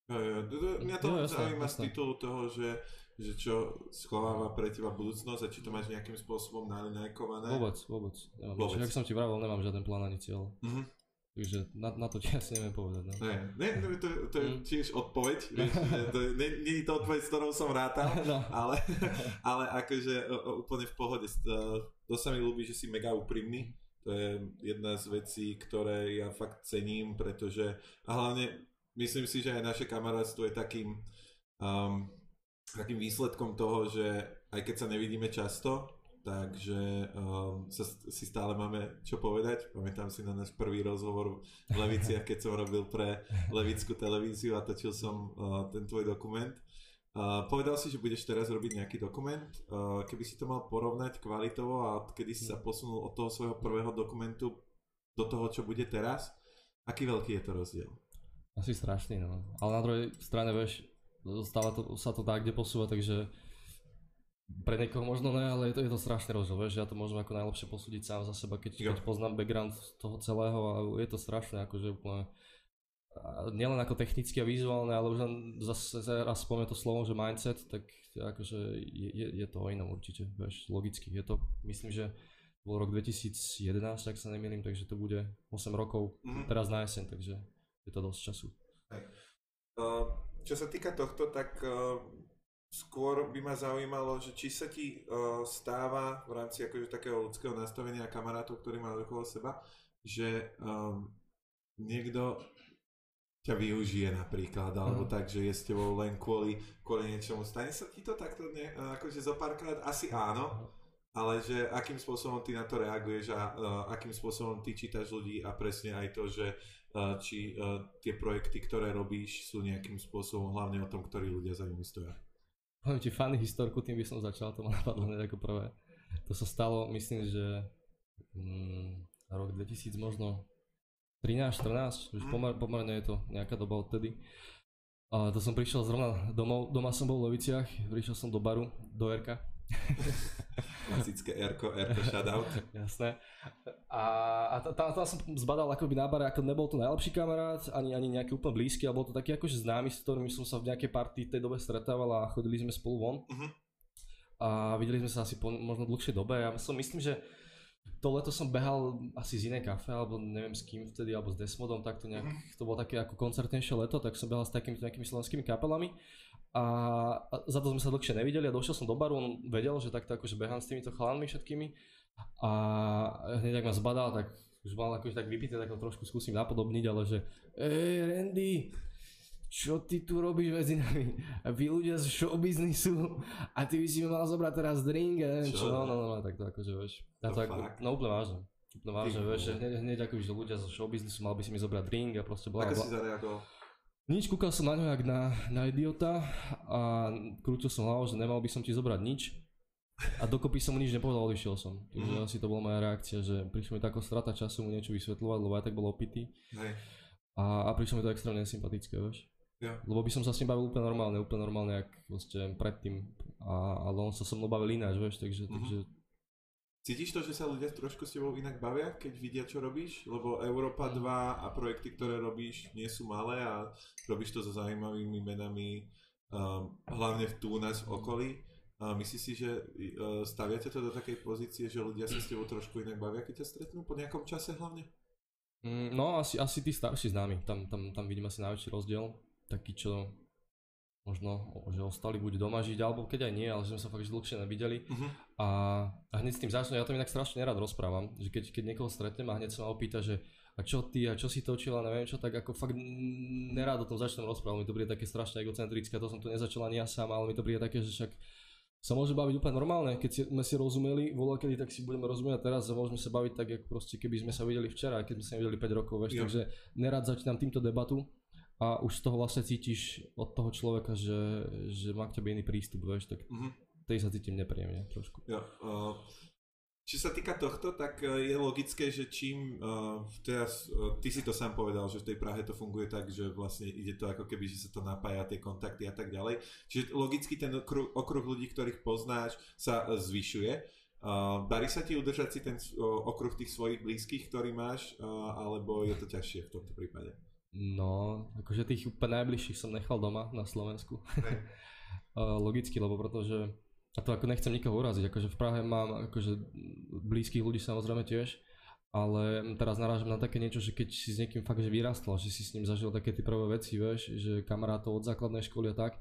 To, to, mňa to Jo, zaujíma z titulu toho, že, že čo schováva pre teba budúcnosť a či to máš nejakým spôsobom nalinajkované. Vôbec, vôbec. Nemám Vôbec. Jak som ti vravel, nemám žiaden plán ani cieľ. Mhm. Takže na, na to ti asi neviem povedať. No. Ne, ne, ne, to, to je Mm. tiež odpoveď, to, je- ne, je to odpoveď, s ktorou som rátal, No. ale, ale akože úplne v pohode. To sa mi ľúbi, že si mega úprimný. To je jedna z vecí, ktoré ja fakt cením, pretože a hlavne myslím si, že aj naše kamarátstvo je takým, um, takým výsledkom toho, že aj keď sa nevidíme často, takže um, sa, si stále máme čo povedať. Pamätám si na náš prvý rozhovor v Leviciach, keď som robil pre Levickú televíziu a točil som uh, ten tvoj dokument. Uh, povedal si, že budeš teraz robiť nejaký dokument. Uh, keby si to mal porovnať kvalitovo a kedy si sa posunul od toho svojho prvého dokumentu do toho, čo bude teraz, aký veľký je to rozdiel? Asi strašný, no. Ale na druhej strane, vieš, stále to, sa to dá kde posúva, takže pre niekoho možno ne, ale je to, je to strašný rozdiel, vieš, ja to môžem ako najlepšie posúdiť sám za seba, keď, keď poznám background toho celého a je to strašné, akože úplne nielen ako technicky a vizuálne, ale už len zase raz spomínam to slovo, že mindset, tak akože je, je, je to o inom určite, vieš, logicky. Je to, myslím, že bol rok 2011, ak sa nemýlim, takže to bude 8 rokov Mhm. teraz na jeseň, takže je to dosť času. Čo sa týka tohto, tak skôr by ma zaujímalo, že či sa ti stáva v rámci akože takého ľudského nastavenia kamarátov, ktorý má okolo seba, že niekto ťa využije napríklad, alebo Mhm. tak, že je s tebou len kvôli, kvôli niečomu. Stane sa ti to takto ne, akože zo párkrát? Asi áno, ale že akým spôsobom ty na to reaguješ a uh, akým spôsobom ty čítaš ľudí a presne aj to, že uh, či uh, tie projekty, ktoré robíš, sú nejakým spôsobom hlavne o tom, ktorí ľudia za nimi stoja. Poviem ti funny historku, tým by som začal, to ma napadlo hneď ako prvé. To sa stalo, myslím, že mm, rok 2000 možno 13, 14, už Mhm. pomer, pomerne je to nejaká doba odtedy. A to som prišiel zrovna domov, doma som bol v Leviciach, prišiel som do baru, do RK. Klasické Erko, Erko shoutout. Jasné. A, a ta- tam, tam som zbadal akoby na bare, ako nebol to najlepší kamarát, ani, ani nejaký úplne blízky, ale bol to taký akože známy, s ktorými som sa v nejakej partii tej dobe stretával a chodili sme spolu von. Mhm. A videli sme sa asi po možno dlhšej dobe. Ja som myslím, že to leto som behal asi z inej kafe, alebo neviem s kým vtedy, alebo s Desmodom, tak to nejak, to bolo také ako koncertnejšie leto, tak som behal s takými nejakými slovenskými kapelami. A, a za to sme sa dlhšie nevideli a došiel som do baru, on vedel, že takto akože behám s týmito chalanmi všetkými. A hneď ak ma zbadal, tak už mal akože tak vypité, tak ho trošku skúsim napodobniť, ale že Ej Randy, čo ty tu robíš medzi nami? A vy ľudia z showbiznisu a ty by si mi mal zobrať teraz drink a neviem Čo? čo. No, no, no, tak to akože vieš. Ja To to ako, no úplne vážne. Úplne vážne, vieš, hneď, hneď ako že ľudia zo showbiznisu mal by si mi zobrať drink a proste bla, Ako si zareagoval? Nič, kúkal som na ňo jak na, na idiota a krútil som hlavou, že nemal by som ti zobrať nič. A dokopy som mu nič nepovedal, odišiel som. Takže Mhm. asi to bola moja reakcia, že prišlo mi taká strata času mu niečo vysvetľovať, lebo aj tak bol opitý. Hej. A, a prišlo mi to extrémne nesympatické, vieš. Jo. Lebo by som sa s ním bavil úplne normálne, úplne normálne, jak proste predtým. A, ale on sa so mnou bavil ináč, vieš, takže, Mhm. takže Cítiš to, že sa ľudia trošku s tebou inak bavia, keď vidia, čo robíš? Lebo Európa 2 a projekty, ktoré robíš, nie sú malé a robíš to so zaujímavými menami, um, hlavne tu u nás v okolí. A myslíš si, že uh, staviate to do takej pozície, že ľudia sa s tebou trošku inak bavia, keď ťa stretnú po nejakom čase hlavne? Mm, No asi, asi tí starší známi, tam, tam, tam vidím asi najväčší rozdiel. Taký, čo možno, že ostali buď doma žiť, alebo keď aj nie, ale že sme sa fakt že dlhšie nevideli. Mhm. A, a hneď s tým začnú, ja to inak strašne nerad rozprávam, že keď, keď niekoho stretnem a hneď sa ma opýta, že a čo ty, a čo si točil a neviem čo, tak ako fakt nerád o tom začnem rozprávať, mi to príde také strašne egocentrické, to som tu nezačal ani ja sám, ale mi to príde také, že však sa môže baviť úplne normálne, keď si, sme si rozumeli, volá kedy, tak si budeme rozumieť teraz a môžeme sa baviť tak, ako proste keby sme sa videli včera, keď sme sa nevideli 5 rokov, vieš, Jo. takže nerad začínam týmto debatu a už z toho vlastne cítiš od toho človeka, že, že má k tebe iný prístup, vieš, tak Mhm. tej sa cítim nepríjemne trošku. Jo, uh, čo sa týka tohto, tak uh, je logické, že čím uh, teraz, uh, ty si to sám povedal, že v tej Prahe to funguje tak, že vlastne ide to ako keby, že sa to napája, tie kontakty a tak ďalej. Čiže logicky ten okruh, okruh ľudí, ktorých poznáš, sa uh, zvyšuje. Uh, darí sa ti udržať si ten uh, okruh tých svojich blízkych, ktorý máš, uh, alebo je to ťažšie v tomto prípade? No, akože tých úplne najbližších som nechal doma na Slovensku. Hej. Logicky, lebo pretože, a to ako nechcem nikoho uraziť, akože v Prahe mám akože blízkych ľudí samozrejme tiež, ale teraz narážam na také niečo, že keď si s niekým fakt že vyrastol, že si s ním zažil také tie prvé veci, vieš, že kamarátov od základnej školy a tak,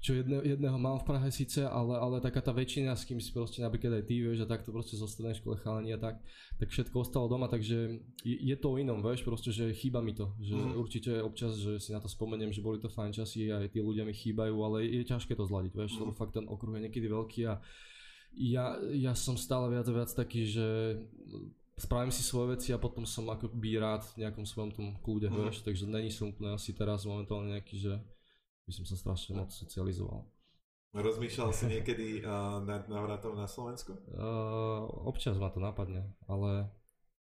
čo jedne, jedného mám v Prahe síce, ale, ale taká tá väčšina, s kým si proste napríklad aj ty, vieš, a takto proste zo strednej škole chalani a tak, tak všetko ostalo doma, takže je, je to o inom, vieš, proste, že chýba mi to, že mm. určite občas, že si na to spomeniem, že boli to fajn časy, aj tí ľudia mi chýbajú, ale je ťažké to zladiť, vieš, mm. lebo fakt ten okruh je niekedy veľký a ja, ja som stále viac a viac taký, že spravím si svoje veci a potom som akoby rád v nejakom svojom tom kľude, mm. vieš, takže není som úplne asi teraz momentálne nejaký, že by som sa strašne moc socializoval. Rozmýšľal si niekedy uh, nad návratom na Slovensku? Uh, občas ma to napadne, ale,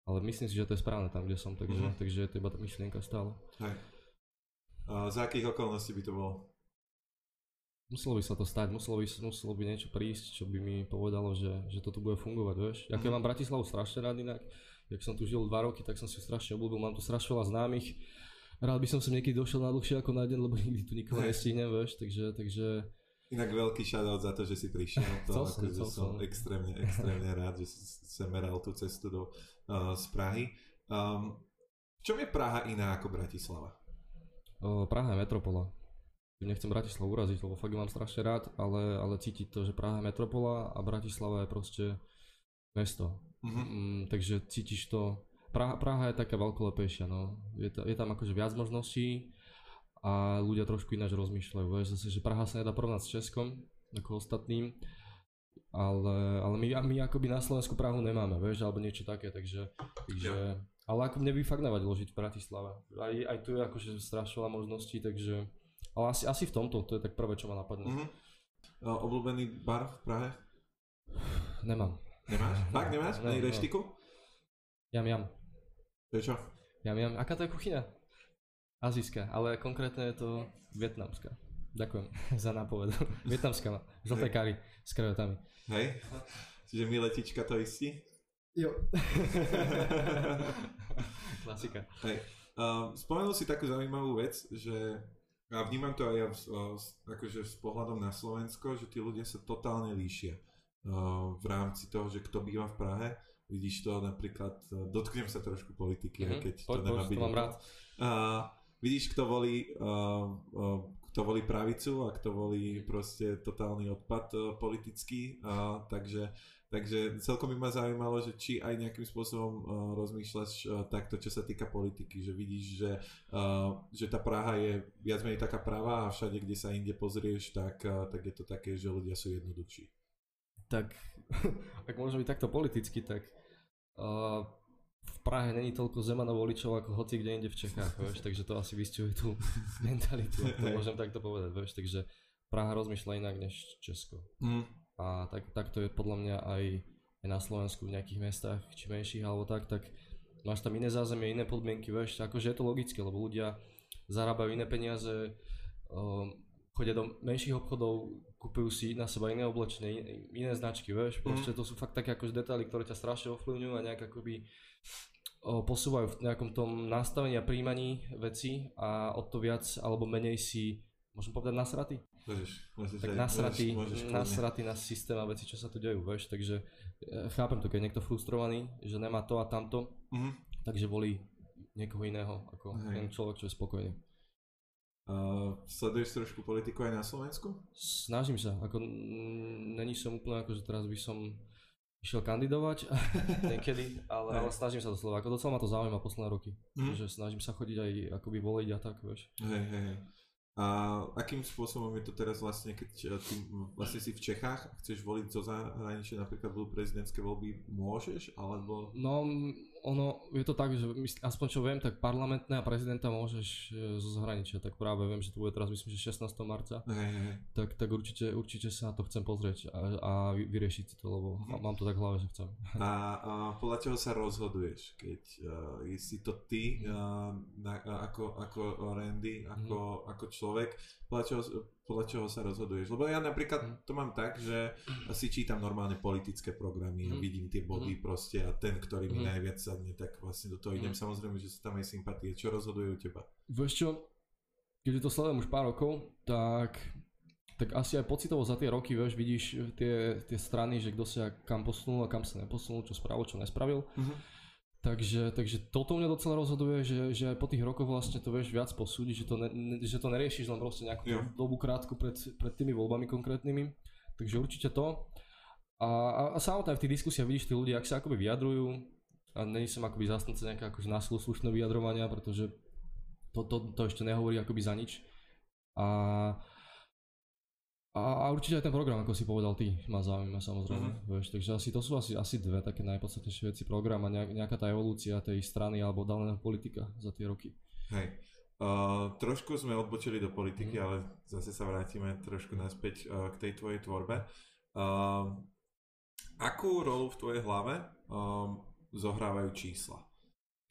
ale myslím si, že to je správne tam, kde som, takže, uh-huh. takže je to iba tá myšlienka stále. Hej. Uh, za akých okolností by to bolo? Muselo by sa to stať, muselo by, muselo by niečo prísť, čo by mi povedalo, že, že to tu bude fungovať, vieš. Ja keď uh-huh. mám Bratislavu strašne rád inak, jak som tu žil dva roky, tak som si strašne obľúbil, mám tu strašne veľa známych, rád by som sem niekedy došiel na dlhšie ako na deň, lebo nikdy tu nikoho nestihnem, vieš, takže, takže... Inak veľký shoutout za to, že si prišiel. To, som, akože som extrémne, extrémne rád, že si meral tú cestu do, uh, z Prahy. Um, v čom je Praha iná ako Bratislava? Uh, Praha je metropola. Nechcem Bratislavu uraziť, lebo fakt mám strašne rád, ale, ale cítiť to, že Praha je metropola a Bratislava je proste mesto. Uh-huh. Mm, takže cítiš to Praha, Praha je taká veľkolepejšia, no. Je, ta, je tam akože viac možností a ľudia trošku ináč rozmýšľajú, vieš, zase, že Praha sa nedá porovnať s Českom, ako ostatným, ale, ale my, my akoby na Slovensku Prahu nemáme, vieš, alebo niečo také, takže, takže ale ako mne by fakt nevadilo žiť v Bratislave. Aj, aj tu je akože strašne veľa možností, takže, ale asi, asi v tomto, to je tak prvé, čo ma napadne. Mm-hmm. obľúbený bar v Prahe? Nemám. Nemáš? Fakt nemáš? Ne, ne, reštiku? Jam, jam. To je čo? Ja viem, aká to je kuchyňa? Azijská, ale konkrétne je to vietnamská. Ďakujem za nápoved. Vietnamská, žlté kary s krajotami. Hej, čiže mi letička to istí? Jo. Klasika. Hej. Uh, spomenul si takú zaujímavú vec, že a vnímam to aj ja akože s pohľadom na Slovensko, že tí ľudia sa totálne líšia uh, v rámci toho, že kto býva v Prahe Vidíš to napríklad, e, dotknem sa trošku politiky, mm-hmm. keď Poď, to nemá byť. mám rád. Uh, vidíš, kto volí, uh, uh, kto volí pravicu a kto volí proste totálny odpad uh, politický, uh, takže, takže celkom by ma zaujímalo, že či aj nejakým spôsobom uh, rozmýšľaš uh, takto, čo sa týka politiky, že vidíš, že, uh, že tá Praha je viac menej taká pravá a všade, kde sa inde pozrieš, tak, uh, tak je to také, že ľudia sú jednoduchší tak ak môžem byť takto politicky, tak uh, v Prahe není toľko Zemanov voličov ako hoci kde inde v Čechách, vieš, takže to asi vystihuje tú mentalitu, to môžem takto povedať, vieš, takže Praha rozmýšľa inak než Česko. Mm. A tak, tak to je podľa mňa aj, aj na Slovensku v nejakých mestách, či menších alebo tak, tak máš tam iné zázemie, iné podmienky, vieš, akože je to logické, lebo ľudia zarábajú iné peniaze, um, chodia do menších obchodov, kúpujú si na seba iné oblečenie, iné značky, vieš, mhm. proste mm. to sú fakt také akože detaily, ktoré ťa strašne ovplyvňujú a nejak akoby o, posúvajú v nejakom tom nastavení a príjmaní veci a o to viac alebo menej si, môžem povedať nasratý? Môžeš, môžeš tak nasratý, môžeš, môžeš nasratý na systém a veci, čo sa tu dejú, vieš, takže e, chápem to, keď je niekto frustrovaný, že nemá to a tamto, mm. takže volí niekoho iného ako ten človek, čo je spokojný. Uh, sleduješ trošku politiku aj na Slovensku? Snažím sa, ako není som úplne ako, že teraz by som išiel kandidovať niekedy, ale, ale snažím sa doslova, ako docela ma to zaujíma posledné roky, mm. že snažím sa chodiť aj akoby voliť a tak, vieš. Hej, hej, hej. A akým spôsobom je to teraz vlastne, keď eh, ty vlastne si v Čechách a chceš voliť zo zahraničia, napríklad budú prezidentské voľby, môžeš, alebo... No, ono, je to tak, že aspoň čo viem, tak parlamentné a prezidenta môžeš e, zo zahraničia, tak práve viem, že to bude teraz myslím, že 16. marca, hey. tak, tak určite, určite sa na to chcem pozrieť a, a vyriešiť si to, lebo mm-hmm. mám to tak v hlave, že chcem. A, a podľa čoho sa rozhoduješ, keď uh, si to ty uh, na, ako, ako Randy, ako, mm-hmm. ako človek, podľa čoho, podľa čoho sa rozhoduješ? Lebo ja napríklad Mhm. to mám tak, že si čítam normálne politické programy a Mhm. vidím tie body proste a ten, ktorý mi Mhm. najviac sadne, tak vlastne do toho idem. Mhm. Samozrejme, že sú tam aj sympatie. Čo rozhoduje u teba? Vieš čo, keďže to sledujem už pár rokov, tak, tak asi aj pocitovo za tie roky, vieš, vidíš tie, tie strany, že kto sa kam posunul a kam sa neposunul, čo spravil, čo nespravil. Mhm. Takže, takže toto mňa docela rozhoduje, že, že aj po tých rokoch vlastne to vieš viac posúdiť, že to, ne, ne, že to neriešiš len proste nejakú Jo. dobu krátku pred, pred tými voľbami konkrétnymi. Takže určite to. A, a, a samotné v tých diskusiách vidíš tí ľudia, ak sa akoby vyjadrujú a není som akoby zastanca nejaké akože násilu slušné vyjadrovania, pretože to, to, to ešte nehovorí akoby za nič. A, a, a určite aj ten program, ako si povedal ty, ma zaujíma samozrejme. Mhm. Vieš, takže asi to sú asi, asi dve také najpodstatnejšie veci. Program a nejak, nejaká tá evolúcia tej strany alebo daného politika za tie roky. Hej. Uh, trošku sme odbočili do politiky, Mhm. ale zase sa vrátime trošku naspäť uh, k tej tvojej tvorbe. Uh, akú rolu v tvojej hlave um, zohrávajú čísla?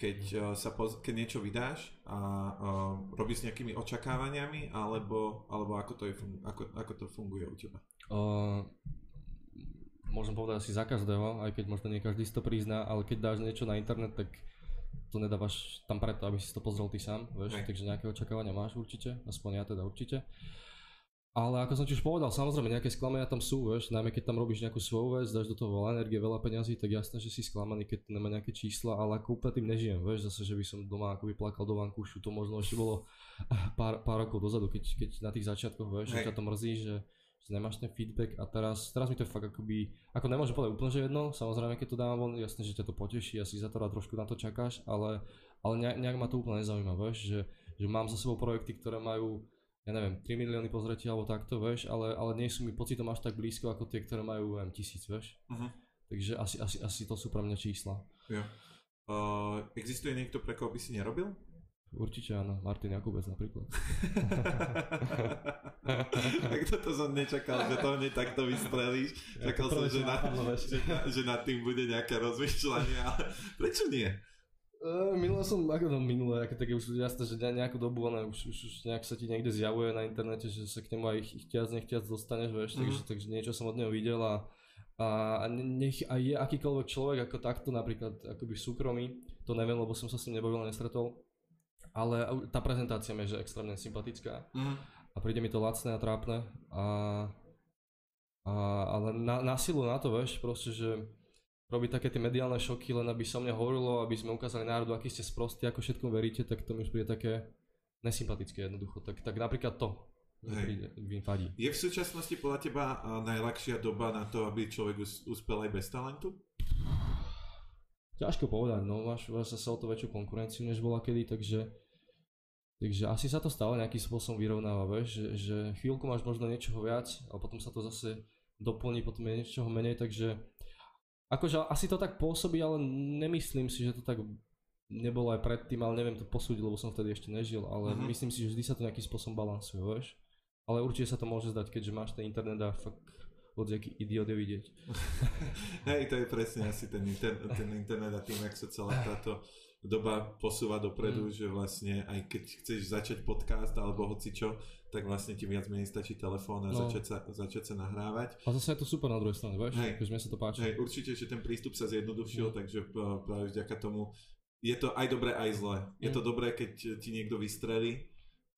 Keď, uh, sa poz- keď niečo vydáš a uh, robíš s nejakými očakávaniami, alebo, alebo ako, to je ako, ako to funguje u teba? Uh, môžem povedať asi za každého, aj keď možno nie každý si to prizná, ale keď dáš niečo na internet, tak to nedávaš tam preto, aby si to pozrel ty sám, vieš, Hej. takže nejaké očakávania máš určite, aspoň ja teda určite. Ale ako som ti už povedal, samozrejme nejaké sklamania tam sú, vieš, najmä keď tam robíš nejakú svoju vec, dáš do toho veľa energie, veľa peňazí, tak jasné, že si sklamaný, keď nemá nejaké čísla, ale ako úplne tým nežijem, vieš, zase, že by som doma akoby plakal do vankúšu, to možno ešte bolo pár, pár rokov dozadu, keď, keď na tých začiatkoch, vieš, že ťa to mrzí, že, že nemáš ten feedback a teraz, teraz mi to fakt akoby, ako nemôžem povedať úplne, že jedno, samozrejme keď to dám von, jasné, že ťa to poteší, asi za to rád trošku na to čakáš, ale, ale nejak, nejak ma to úplne nezaujíma, vieš, že, že mám za sebou projekty, ktoré majú ja neviem, 3 milióny pozretí alebo takto, vieš, ale, ale nie sú mi pocitom až tak blízko ako tie, ktoré majú, neviem, tisíc, vieš. Mhm. Takže asi, asi, asi to sú pre mňa čísla. Jo. Uh, existuje niekto, pre koho by si nerobil? Určite áno, Martin Jakubec napríklad. tak toto som nečakal, že to hneď takto vystrelíš. Čakal som, že, na, že, na, že nad tým bude nejaké rozmýšľanie, ale prečo nie? Minule som, ako to minule, aké také už jasné, že ne- nejakú dobu, ale už, už, už nejak sa ti niekde zjavuje na internete, že sa k nemu aj chtiac, nechtiac dostaneš, vieš, Mhm. takže, takže niečo som od neho videl a, a, a nech aj je akýkoľvek človek ako takto napríklad akoby v súkromí, to neviem, lebo som sa s ním nebavil, nestretol, ale tá prezentácia mi je že extrémne sympatická Mhm. a príde mi to lacné a trápne a, a ale na, na silu na to, vieš, proste, že robiť také tie mediálne šoky, len aby sa mne hovorilo, aby sme ukázali národu, aký ste sprostí, ako všetkom veríte, tak to mi už príde také nesympatické jednoducho. Tak, tak napríklad to Hej. vadí. Je v súčasnosti podľa teba a, najľahšia doba na to, aby človek us- uspel aj bez talentu? Ťažko povedať, no máš, zase o to väčšiu konkurenciu, než bola kedy, takže Takže asi sa to stále nejakým spôsobom vyrovnáva, vieš, že, že chvíľku máš možno niečoho viac, ale potom sa to zase doplní, potom je niečoho menej, takže akože asi to tak pôsobí, ale nemyslím si, že to tak nebolo aj predtým, ale neviem to posúdiť, lebo som vtedy ešte nežil, ale Mhm. myslím si, že vždy sa to nejakým spôsobom balansuje, vieš. Ale určite sa to môže zdať, keďže máš ten internet a fakt aký idiot je vidieť. Hej, to je presne asi ten, inter- ten internet a tým, jak sa celá táto doba posúva dopredu, Mm. že vlastne aj keď chceš začať podcast alebo hoci čo, tak vlastne ti viac menej stačí telefón a No. začať, sa, začať sa nahrávať. A zase je to super na druhej strane, vieš, Hej. akože mne sa to páči. Hej, určite, že ten prístup sa zjednodušil, Mm. takže p- práve vďaka tomu je to aj dobré, aj zlé. Je to Mm. dobré, keď ti niekto vystrelí.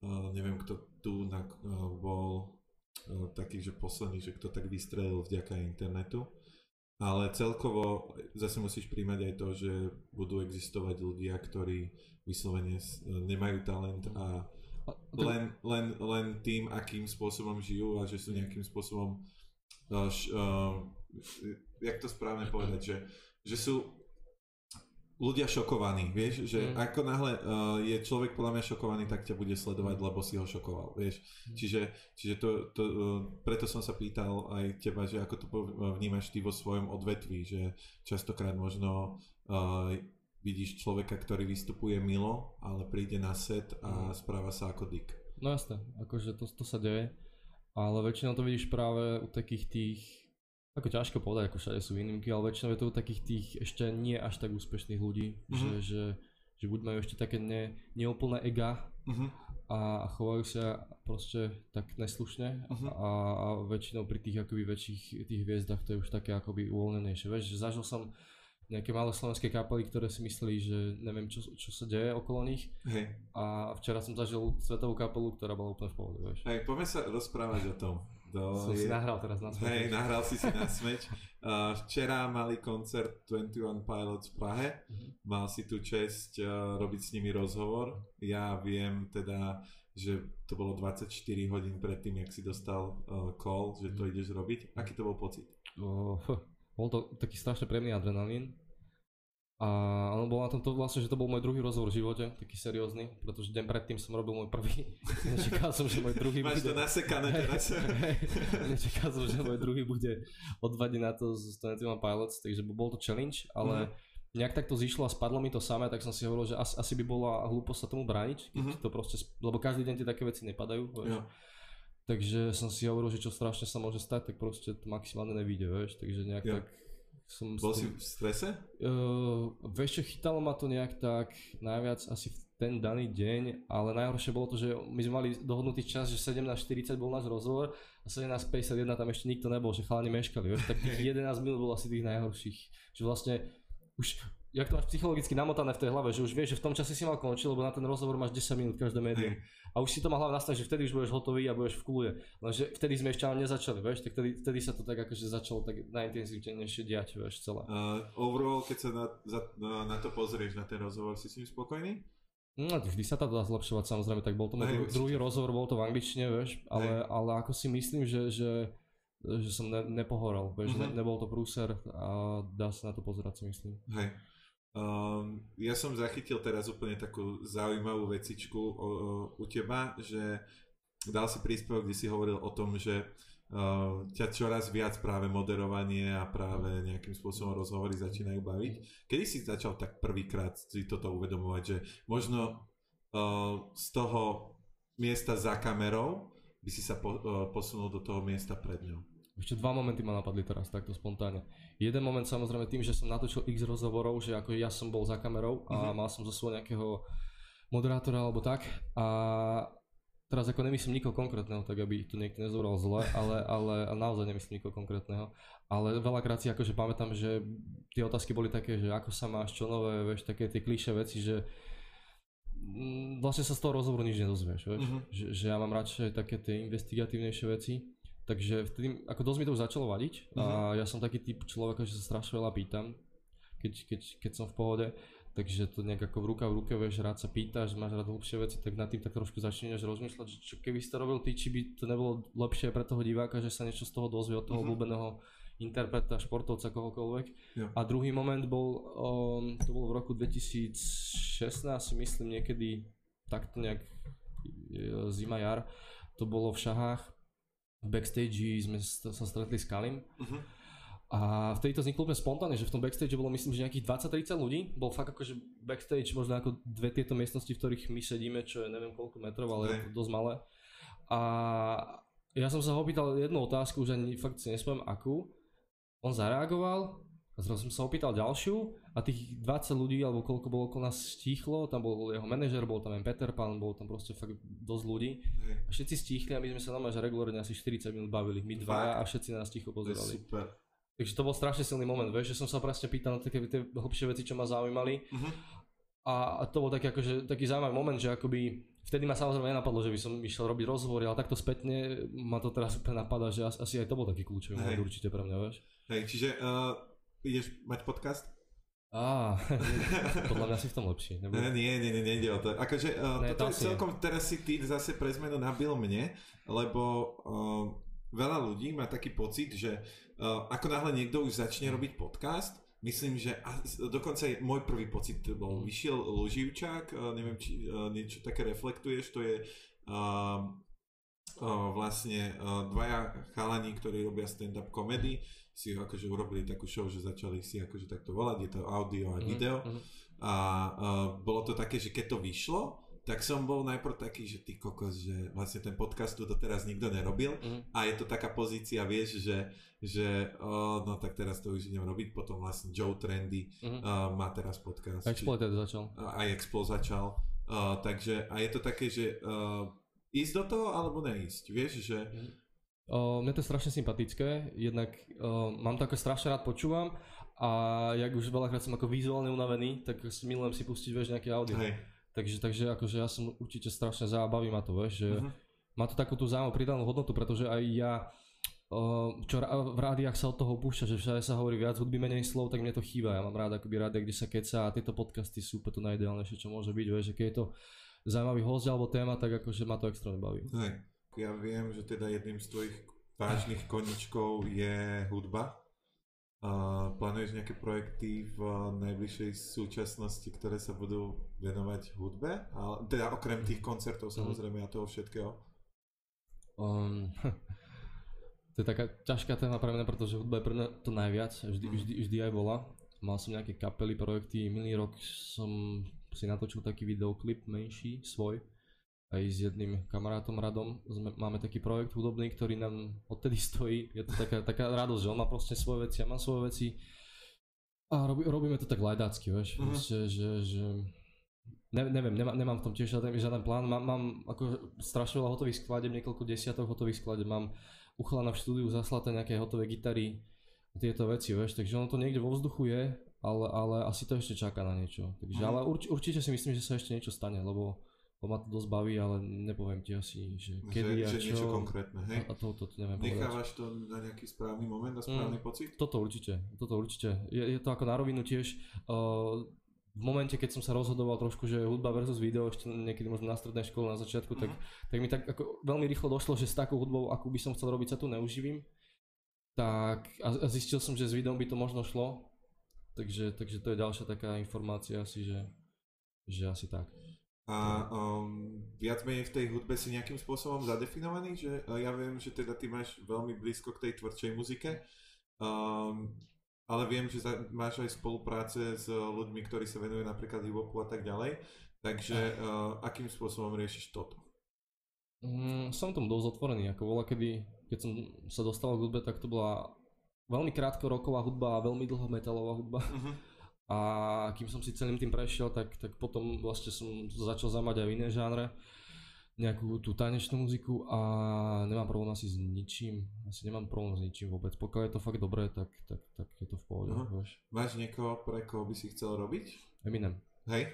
Uh, neviem, kto tu na, uh, bol uh, taký, že posledný, že kto tak vystrelil vďaka internetu. Ale celkovo zase musíš príjmať aj to, že budú existovať ľudia, ktorí vyslovene nemajú talent a len, len, len tým, akým spôsobom žijú a že sú nejakým spôsobom uh, uh, jak to správne povedať, že, že sú ľudia šokovaní, vieš, že Mm. ako náhle uh, je človek podľa mňa šokovaný, tak ťa bude sledovať, lebo si ho šokoval, vieš. Mm. Čiže, čiže to, to, uh, preto som sa pýtal aj teba, že ako to vnímaš ty vo svojom odvetví, že častokrát možno uh, vidíš človeka, ktorý vystupuje milo, ale príde na set a Mm. správa sa ako dick. No jasné, akože to, to sa deje, ale väčšinou to vidíš práve u takých tých, ako ťažko povedať, ako všade sú výnimky, ale väčšinou je to u takých tých ešte nie až tak úspešných ľudí, Mhm. že, že, že že buď majú ešte také ne, neúplné ega uh-huh. a chovajú sa proste tak neslušne uh-huh. a, a väčšinou pri tých akoby väčších tých hviezdach to je už také akoby uvoľnenejšie. Vieš, že zažil som nejaké malé slovenské kapely, ktoré si mysleli, že neviem, čo, čo sa deje okolo nich. Hej. A včera som zažil svetovú kapelu, ktorá bola úplne v pohode, vieš. Hej, poďme sa rozprávať o tom. To som je... si nahral teraz na smeč. Hej, nahral si si na smeč. Uh, včera mali koncert 21 Pilots v Prahe. Uh-huh. Mal si tu čest uh, robiť s nimi rozhovor. Ja viem teda, že to bolo 24 hodín predtým, jak si dostal uh, call, že to uh-huh. ideš robiť. Aký to bol pocit? Uh, bol to taký strašne príjemný adrenalín. A ono bolo na tomto vlastne, že to bol môj druhý rozhovor v živote, taký seriózny, pretože deň predtým som robil môj prvý. Nečakal som, že môj druhý Máš bude... to nasekané teraz. Nečakal som, že môj druhý bude odvadiť na to z 21 Pilots, takže bol to challenge, ale mm. nejak tak to zišlo a spadlo mi to samé, tak som si hovoril, že asi, asi by bola hlúposť sa tomu brániť, keď mm-hmm. to proste, lebo každý deň tie také veci nepadajú. Vieš. Takže som si hovoril, že čo strašne sa môže stať, tak proste to maximálne nevíde, vieš, takže nejak jo. tak som... Bol si v strese? Uh, vieš čo, chytalo ma to nejak tak najviac asi v ten daný deň, ale najhoršie bolo to, že my sme mali dohodnutý čas, že 17.40 bol náš rozhovor a 17.51 tam ešte nikto nebol, že chalani meškali, vieš, tak tých 11 minút bolo asi tých najhorších, že vlastne už jak to máš psychologicky namotané v tej hlave, že už vieš, že v tom čase si mal končiť, lebo na ten rozhovor máš 10 minút každé médium. A už si to mal hlavne nastaviť, že vtedy už budeš hotový a budeš v kúle. Lenže vtedy sme ešte ale nezačali, vieš, tak vtedy, vtedy sa to tak akože začalo tak najintenzívnejšie diať, vieš, celé. Uh, overall, keď sa na, za, na, na, to pozrieš, na ten rozhovor, si s ním spokojný? No, vždy sa to dá zlepšovať, samozrejme, tak bol to môj druhý rozhovor, bol to v angličtine, vieš, ale, ale ako si myslím, že, že že som ne, nepohoral, vieš, uh-huh. ne, nebol to prúser a dá sa na to pozerať si myslím. Hej. Um, ja som zachytil teraz úplne takú zaujímavú vecičku o, o, u teba, že dal si príspevok, kde si hovoril o tom, že uh, ťa čoraz viac práve moderovanie a práve nejakým spôsobom rozhovory začínajú baviť. Kedy si začal tak prvýkrát si toto uvedomovať, že možno uh, z toho miesta za kamerou by si sa po, uh, posunul do toho miesta pred ňou? Ešte dva momenty ma napadli teraz takto spontánne. Jeden moment samozrejme tým, že som natočil x rozhovorov, že ako ja som bol za kamerou a uh-huh. mal som zo svojho nejakého moderátora alebo tak a teraz ako nemyslím nikoho konkrétneho, tak aby to niekto nezobral zle, ale, ale naozaj nemyslím nikoho konkrétneho. Ale veľakrát si akože pamätám, že tie otázky boli také, že ako sa máš, čo nové, vieš, také tie klišé veci, že mm, vlastne sa z toho rozhovoru nič nedozvieš, vieš? Uh-huh. Že, že ja mám radšej také tie investigatívnejšie veci Takže vtedy, ako dosť mi to už začalo vadiť a mhm. ja som taký typ človeka, že sa strašne veľa pýtam, keď, keď, keď som v pohode, takže to nejak ako v ruka v ruke, vieš, rád sa pýtaš, máš rád hlbšie veci, tak nad tým tak trošku začneš rozmýšľať, že čo keby si to robil ty, či by to nebolo lepšie pre toho diváka, že sa niečo z toho dozvie od toho uh-huh. obľúbeného interpreta, športovca, kohokoľvek. Ja. A druhý moment bol, um, to bolo v roku 2016, myslím niekedy, takto nejak e, zima, jar, to bolo v Šahách, v backstage sme sa stretli s Kalim. Uh-huh. A vtedy to vzniklo úplne spontánne, že v tom backstage bolo myslím, že nejakých 20-30 ľudí. Bol fakt akože backstage možno ako dve tieto miestnosti, v ktorých my sedíme, čo je neviem koľko metrov, ale je to dosť malé. A ja som sa ho opýtal jednu otázku, už ani fakt si nespomínam akú. On zareagoval, a zrazu som sa opýtal ďalšiu a tých 20 ľudí, alebo koľko bolo okolo nás stíchlo, tam bol jeho manažer, bol tam aj Peter Pan, bol tam proste fakt dosť ľudí. A všetci stíchli a my sme sa normálne, že regulárne asi 40 minút bavili, my dvaja a všetci nás ticho pozerali. Super. Takže to bol strašne silný moment, vieš, že som sa presne pýtal na také tie hlbšie veci, čo ma zaujímali. Uh-huh. A, a to bol taký, akože, taký zaujímavý moment, že akoby vtedy ma samozrejme nenapadlo, že by som išiel robiť rozhovory, ale takto spätne ma to teraz úplne napadá, že asi aj to bol taký kľúčový moment určite pre mňa, vieš. Hej, čiže uh ideš mať podcast? Á, podľa mňa si v tom lepší. Nebo... Nie, nie, nie, nejde o to. Akože uh, ne, toto je celkom, teraz si ty zase pre zmenu nabil mne, lebo uh, veľa ľudí má taký pocit, že uh, ako náhle niekto už začne robiť podcast, myslím, že a, dokonca je môj prvý pocit bol, mm. vyšiel Luživčák, uh, neviem, či uh, niečo také reflektuješ, to je uh, uh, vlastne uh, dvaja chalani, ktorí robia stand-up comedy, si akože urobili takú show, že začali si akože takto volať, je to audio a mhm, video. Mm-hmm. A uh, bolo to také, že keď to vyšlo, tak som bol najprv taký, že ty kokos, že vlastne ten podcast tu doteraz nikto nerobil Mhm. a je to taká pozícia, vieš, že, že oh, no tak teraz to už idem robiť, potom vlastne Joe Trendy Mhm. uh, má teraz podcast. Exploited začal. aj Explo začal. Uh, takže a je to také, že uh, ísť do toho alebo neísť, vieš, že O, mne to je strašne sympatické, jednak o, mám to ako strašne rád počúvam a jak už veľakrát som ako vizuálne unavený, tak si milujem si pustiť vieš nejaké audio. hej, Takže, takže akože ja som určite strašne zábaví ma to, vieš, že Mhm. má to takú tú zaujímavú pridanú hodnotu, pretože aj ja o, čo ra- v rádiách sa od toho púšťa, že všade sa hovorí viac hudby, menej slov, tak mne to chýba. Ja mám rád akoby rádia, kde sa keca a tieto podcasty sú úplne to najideálnejšie, čo môže byť, vieš, že keď je to zaujímavý host alebo téma, tak akože ma to extrémne baví. hej. Ja viem, že teda jedným z tvojich vážnych koničkov je hudba. Uh, plánuješ nejaké projekty v najbližšej súčasnosti, ktoré sa budú venovať hudbe? A, teda okrem tých koncertov Mhm. samozrejme a toho všetkého. Um, to je taká ťažká téma pre mňa, pretože hudba je pre mňa to najviac, vždy, Mhm. vždy, vždy aj bola. Mal som nejaké kapely, projekty, minulý rok som si natočil taký videoklip menší, svoj, aj s jedným kamarátom Radom. Sme, máme taký projekt hudobný, ktorý nám odtedy stojí. Je to taká, taká radosť, že on má proste svoje veci, ja mám svoje veci. A robí, robíme to tak lajdácky, vieš, Mhm. proste, že, že ne, neviem, nemá, nemám v tom tiež žiaden, žiaden plán, mám, mám ako strašne veľa hotových skladeb, niekoľko desiatok hotových skladeb, mám uchlana v štúdiu zaslaté nejaké hotové gitary, tieto veci, vieš, takže ono to niekde vo vzduchu je, ale, ale asi to ešte čaká na niečo. Takže, Mhm. ale urč, určite si myslím, že sa ešte niečo stane, lebo, lebo ma to dosť baví, ale nepoviem ti asi, že kedy že, a že čo. niečo konkrétne, hej? A, a to, to, to neviem povedať. Nechávaš to na nejaký správny moment, na správny pocit? Toto určite, toto určite. Je, je to ako na rovinu tiež. Uh, v momente, keď som sa rozhodoval trošku, že hudba versus video, ešte niekedy možno na strednej škole na začiatku, tak, tak mi tak ako veľmi rýchlo došlo, že s takou hudbou, akú by som chcel robiť, sa tu neuživím. Tak a, a zistil som, že s videom by to možno šlo. Takže, takže to je ďalšia taká informácia asi, že, že asi tak. A um, viac menej v tej hudbe si nejakým spôsobom zadefinovaný, že ja viem, že teda ty máš veľmi blízko k tej tvrdšej muzike, um, ale viem, že za, máš aj spolupráce s ľuďmi, ktorí sa venujú napríklad hip-hopu a tak ďalej, takže uh, akým spôsobom riešiš toto? Mm, som tomu dosť otvorený, ako bola kedy, keď som sa dostal k hudbe, tak to bola veľmi krátko roková hudba a veľmi dlho metalová hudba. Uh-huh. A kým som si celým tým prešiel, tak, tak potom vlastne som začal zamať aj iné žánre, nejakú tú tanečnú muziku a nemám problém asi s ničím, asi nemám problém s ničím vôbec. Pokiaľ je to fakt dobré, tak, tak, tak je to v pohode, vieš. Máš niekoho, pre koho by si chcel robiť? Eminem. Hej?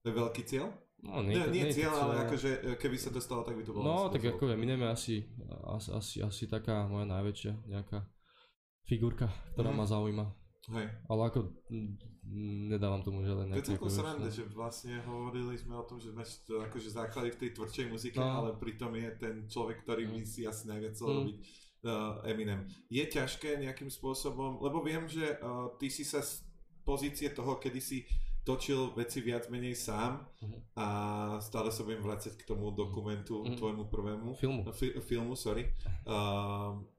To je veľký cieľ? No, Nie, to- nie, to cieľ, ale cieľ. akože e, keby sa to stalo, tak by to bolo. No, tak dosť ako Eminem je asi, asi, asi, asi taká moja najväčšia nejaká figurka, ktorá Mhm. ma zaujíma. Hej. Ale ako mm, nedávam tomu žiaden To je celkom no. že vlastne hovorili sme o tom, že máš to akože základy v tej tvrdšej muzike, No. ale pritom je ten človek, ktorý Mm. si asi najviac chcel Mm. robiť uh, Eminem. Je ťažké nejakým spôsobom, lebo viem, že uh, ty si sa z pozície toho, kedy si točil veci viac menej sám Mhm. a stále sa budem vrácať k tomu dokumentu, Mhm. tvojmu prvému Filmu. fi- filmu, sorry. Uh,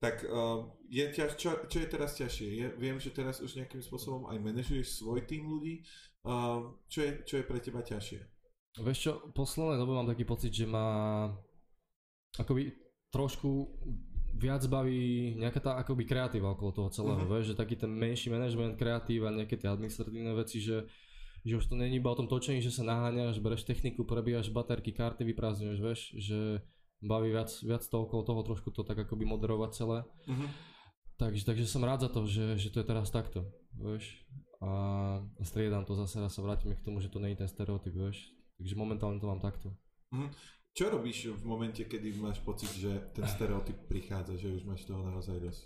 tak uh, je ťaž, čo, čo je teraz ťažšie? Je, viem, že teraz už nejakým spôsobom aj manažuješ svoj tým ľudí. Uh, čo, je, čo je pre teba ťažšie? Vieš čo, v poslednej dobe mám taký pocit, že ma akoby trošku viac baví nejaká tá akoby kreatíva okolo toho celého, Mhm. vieš, že taký ten menší management, kreatív a nejaké tie administratívne veci, že, že už to není iba o tom točení, že sa naháňaš, bereš techniku, prebíjaš baterky, karty vyprázdňuješ, vieš, že baví viac, viac to okolo toho trošku to tak akoby moderovať celé. Uh-huh. Takže, takže som rád za to, že, že to je teraz takto, vieš. A striedam to zase, raz sa vrátime k tomu, že to nie je ten stereotyp, vieš. Takže momentálne to mám takto. Čo robíš v momente, kedy máš pocit, že ten stereotyp prichádza, že už máš toho naozaj dosť?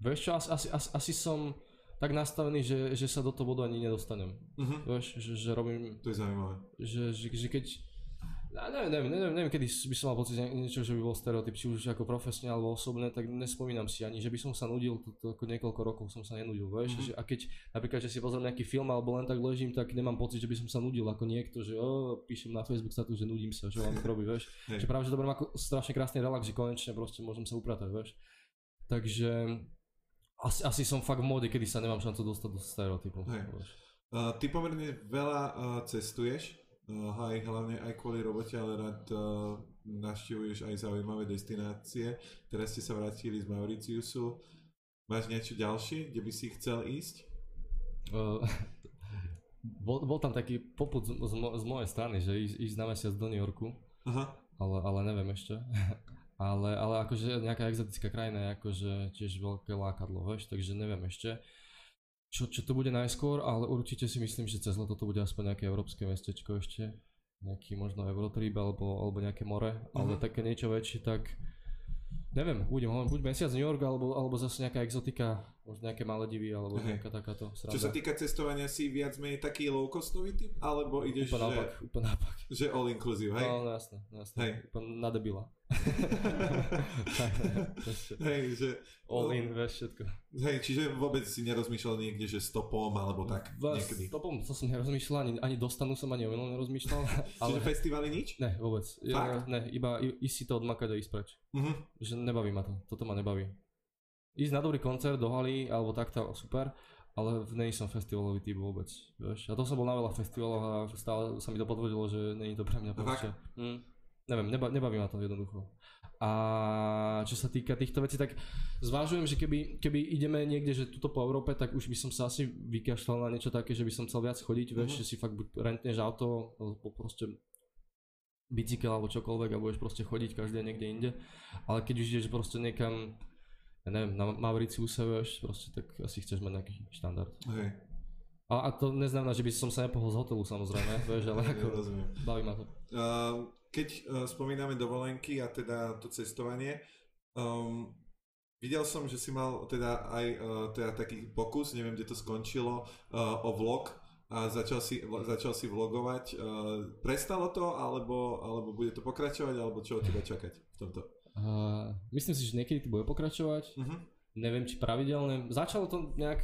Vieš čo, asi, asi, asi, asi som tak nastavený, že, že sa do toho bodu ani nedostanem. Uh-huh. Vieš, že, že robím, To je zaujímavé. že, že, že keď... Neviem, neviem, neviem, neviem, kedy by som mal pocit niečo, že by bol stereotyp, či už ako profesne alebo osobne, tak nespomínam si ani, že by som sa nudil, to, to ako niekoľko rokov som sa nenudil, vieš, Mhm. že, a keď napríklad, že si pozriem nejaký film alebo len tak ležím, tak nemám pocit, že by som sa nudil ako niekto, že o, píšem na Facebook status, že nudím sa, že mám robiť, vieš. Že práve, že to beriem ako strašne krásny relax, že konečne proste môžem sa upratať, vieš. Takže asi, asi som fakt v móde, kedy sa nemám šancu dostať do stereotypov. Hej. vieš. Uh, ty pomerne veľa uh, cestuješ. Aj hlavne aj kvôli robote, ale rád uh, navštevuješ aj zaujímavé destinácie. Teraz ste sa vrátili z Mauritiusu. Máš niečo ďalšie, kde by si chcel ísť? Uh, bol, bol tam taký poput z, z, z mojej strany, že ísť, ísť na mesiac do New Yorku, Aha. ale, ale neviem ešte. ale, ale akože nejaká exotická krajina je akože tiež veľké lákadlo, vieš, takže neviem ešte. Čo, čo to bude najskôr, ale určite si myslím, že cez leto to bude aspoň nejaké európske mestečko ešte. Nejaký možno Eurotrip alebo, alebo nejaké more, uh-huh. ale Mhm. také niečo väčšie, tak neviem, budem hovoriť, buď mesiac New York, alebo, alebo zase nejaká exotika, možno nejaké Maledivy, alebo Hej. nejaká takáto sranda. Čo sa týka cestovania, si viac menej taký low-costový typ? Alebo ideš, Úplne že, naopak, úplne naopak. že all inclusive, hej? No, no jasné, no, jasné. Hej. Úplne na debila. Hej, že... All in, vieš, všetko. Hej, čiže vôbec si nerozmýšľal niekde, že stopom alebo tak Vás- niekedy. Stopom, to som nerozmýšľal, ani, ani dostanu som ani o nerozmýšľal. Ale Čiže festivaly nič? ne, vôbec. Ja, ne, iba ísť si to odmakať a ísť preč. Mhm. Že nebaví ma to, toto ma nebaví. Ísť na dobrý koncert do haly, alebo takto, super, ale nej som festivalový typ vôbec, vieš. A to som bol na veľa festivaloch a stále sa mi to potvrdilo, že není to pre mňa Fakt? Mm, neviem, neba, nebaví ma to jednoducho. A čo sa týka týchto vecí, tak zvážujem, že keby, keby ideme niekde, že tuto po Európe, tak už by som sa asi vykašľal na niečo také, že by som chcel viac chodiť, vieš, Mhm. že si fakt buď rentneš auto, alebo proste bicykel alebo čokoľvek a budeš proste chodiť každý deň niekde inde. Ale keď už ideš proste niekam, ja neviem, na Mauritiuse, vieš, proste tak asi chceš mať nejaký štandard. Hej, A, a to neznamená, že by som sa nepohol z hotelu samozrejme, vieš, ale ako baví ma to. Uh, keď uh, spomíname dovolenky a teda to cestovanie, um, videl som, že si mal teda aj uh, teda taký pokus, neviem, kde to skončilo, uh, o vlog a začal si, začal si vlogovať. Uh, prestalo to, alebo, alebo bude to pokračovať, alebo čo od teba čakať v tomto? Uh, myslím si, že niekedy to bude pokračovať, Uh-huh. neviem či pravidelne. Začalo to nejak,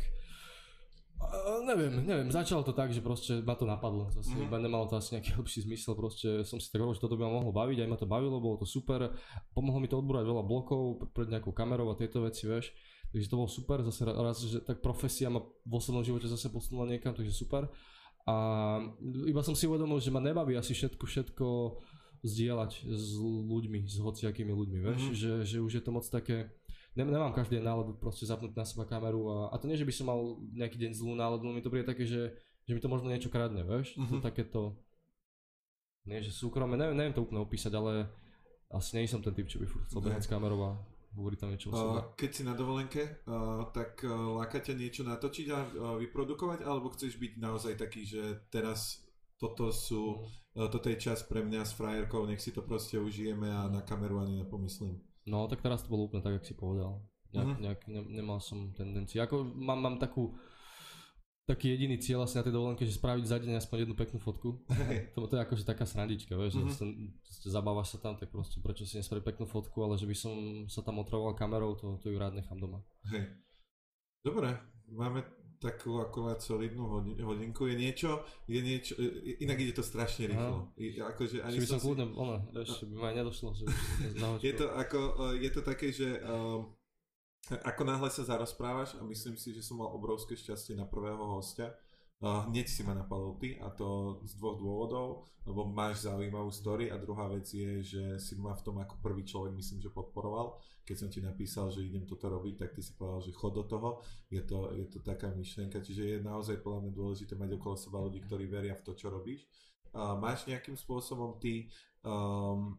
uh, neviem, neviem, začalo to tak, že proste ma to napadlo. Zase Mhm. iba nemalo to asi nejaký hlbší zmysel, proste som si tak hovoril, že toto by ma mohlo baviť, aj ma to bavilo, bolo to super. Pomohlo mi to odbúrať veľa blokov pred nejakou kamerou a tieto veci, vieš. Takže to bolo super, zase ra- raz, že tak profesia ma v osobnom živote zase posunula niekam, takže super. A iba som si uvedomil, že ma nebaví asi všetko, všetko zdieľať s ľuďmi, s hociakými ľuďmi, vieš, Mhm. že, že už je to moc také, nemám každý deň náladu proste zapnúť na seba kameru a, a to nie, že by som mal nejaký deň zlú náladu, mi to príde také, že, že mi to možno niečo kradne, vieš, Mhm. to takéto, nie že súkromné, neviem, neviem to úplne opísať, ale asi nie som ten typ, čo by chcel behať s kamerou a hovoriť tam niečo o sebe. Keď si na dovolenke, tak uh, láka ťa niečo natočiť a vyprodukovať, alebo chceš byť naozaj taký, že teraz toto sú, Mm. uh, toto je čas pre mňa s frajerkou, nech si to proste užijeme a na kameru ani nepomyslím. No tak teraz to bolo úplne tak, jak si povedal. Nejak, Mhm. nejak, ne, nemal som tendenciu. Ako mám, mám takú, taký jediný cieľ asi na tej dovolenke, že spraviť za deň aspoň jednu peknú fotku. To, to je akože taká srandička, vieš, Mhm. že mm proste zabávaš sa tam, tak proste prečo si nespraviť peknú fotku, ale že by som sa tam otravoval kamerou, to, to ju rád nechám doma. Hej. Dobre, máme takú akurát solidnú hodi- hodinku. Je niečo, je niečo, i- inak ide to strašne rýchlo. I, akože ani som si- kľudne, ono, vieš, by ma nedošlo, že. Je to, ako, uh, je to také, že um, ako náhle sa zarozprávaš a myslím si, že som mal obrovské šťastie na prvého hostia, hneď si ma napadol ty a to z dvoch dôvodov, lebo máš zaujímavú story a druhá vec je, že si ma v tom ako prvý človek myslím, že podporoval. Keď som ti napísal, že idem toto robiť, tak ty si povedal, že chod do toho. Je to, je to taká myšlienka, čiže je naozaj podľa mňa dôležité mať okolo seba ľudí, ktorí veria v to, čo robíš. Uh, máš nejakým spôsobom ty um,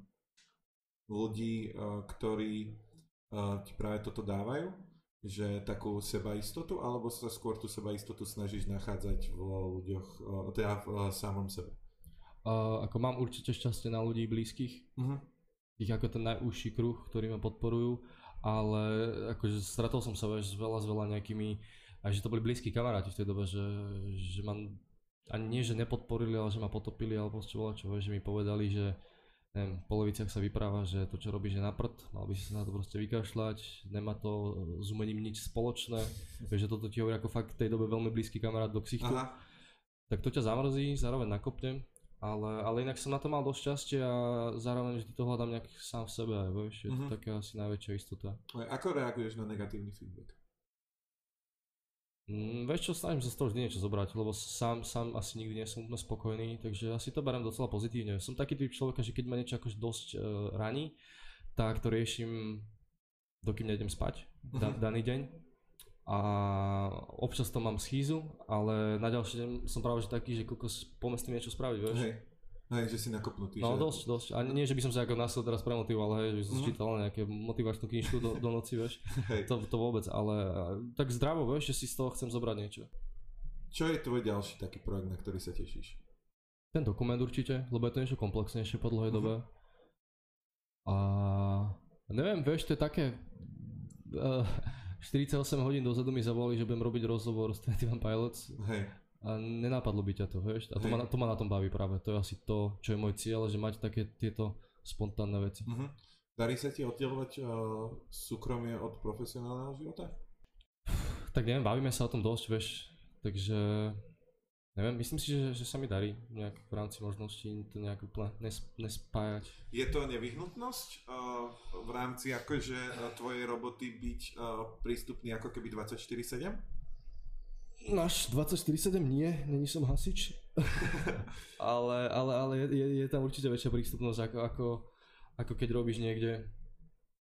ľudí, uh, ktorí uh, ti práve toto dávajú? Že takú sebaistotu, alebo sa skôr tú sebaistotu snažíš nachádzať v ľuďoch, uh, teda v uh, samom sebe? A ako mám určite šťastie na ľudí blízkych, Uh-huh. ich ako ten najúžší kruh, ktorí ma podporujú, ale akože stretol som sa vieš, s veľa, s veľa nejakými, aj že to boli blízki kamaráti v tej dobe, že, že ma ani nie, že nepodporili, ale že ma potopili, ale proste bola čo, vieš, že mi povedali, že neviem, v poloviciach sa vypráva, že to čo robíš je na prd, mal by si sa na to proste vykašľať, nemá to s umením nič spoločné, vieš, že toto ti hovorí ako fakt v tej dobe veľmi blízky kamarát do ksichtu Aha, tak to ťa zamrzí, zároveň nakopne, ale, ale inak som na to mal dosť šťastie a zároveň vždy to hľadám nejak sám v sebe, vieš, je to Mhm. taká asi najväčšia istota. ako reaguješ na negatívny feedback? Mm, vieš čo, snažím sa z toho vždy niečo zobrať, lebo sám, sám asi nikdy nie som úplne spokojný, takže asi to beriem docela pozitívne. Som taký typ človeka, že keď ma niečo akož dosť uh, raní, tak to riešim, dokým nejdem spať, da, Mhm. daný deň. A občas to mám schýzu, ale na ďalší deň som práve že taký, že kokos, tým niečo spraviť, vieš. Hej. Hej, že si nakopnutý. No že... dosť, dosť. A nie, že by som sa ako nasil teraz premotivoval, hej, že som Mhm. čítal nejaké motivačnú knižku do, do noci, vieš. Hej. To, to vôbec, ale tak zdravo, vieš, že si z toho chcem zobrať niečo. Čo je tvoj ďalší taký projekt, na ktorý sa tešíš? Ten dokument určite, lebo je to niečo komplexnejšie po dlhej Mhm. dobe. A neviem, vieš, to je také... Uh, 48 hodín dozadu mi zavolali, že budem robiť rozhovor s 21 Pilots Hej. A nenápadlo by ťa to, vieš. A to, ma, to ma na tom baví práve, to je asi to, čo je môj cieľ, že mať také tieto spontánne veci. Mhm. Darí sa ti oddelovať uh, súkromie od profesionálneho života? Tak neviem, bavíme sa o tom dosť, vieš, takže neviem, myslím si, že, že sa mi darí nejak v rámci možností to nejak úplne nes, nespájať. Je to nevyhnutnosť uh, v rámci akože uh, tvojej roboty byť uh, prístupný ako keby 24-7? Náš 24-7 nie, není som hasič. ale ale, ale je, je, tam určite väčšia prístupnosť ako, ako, ako keď robíš niekde,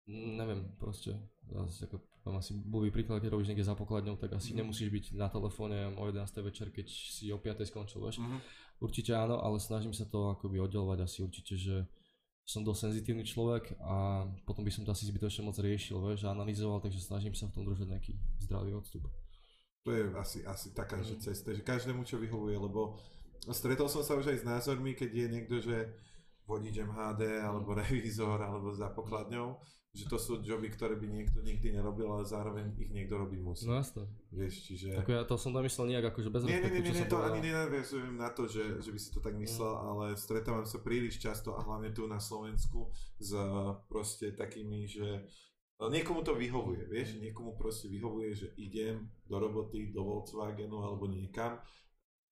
mm, neviem, proste, zase ako mám asi blbý príklad, keď robíš niekde za pokladňou, tak asi Mhm. nemusíš byť na telefóne o 11. večer, keď si o 5. skončil, vieš. Mhm. Určite áno, ale snažím sa to akoby oddelovať asi určite, že som dosť senzitívny človek a potom by som to asi zbytočne moc riešil, vieš, a analyzoval, takže snažím sa v tom držať nejaký zdravý odstup. To je asi, asi taká že Mm. cesta, že každému čo vyhovuje, lebo stretol som sa už aj s názormi, keď je niekto, že vodič MHD, alebo revízor, alebo za pokladňou, že to sú joby, ktoré by niekto nikdy nerobil, ale zároveň ich niekto robiť musí. No jasné. Vieš, čiže... Ako ja to som nemyslel nejak akože bez Nie, nie, nie, nie, som to povedal. ani nenaviazujem na to, že, že by si to tak myslel, ale stretávam sa príliš často a hlavne tu na Slovensku s eh, proste takými, že niekomu to vyhovuje, vieš, niekomu proste vyhovuje, že idem do roboty, do Volkswagenu alebo niekam,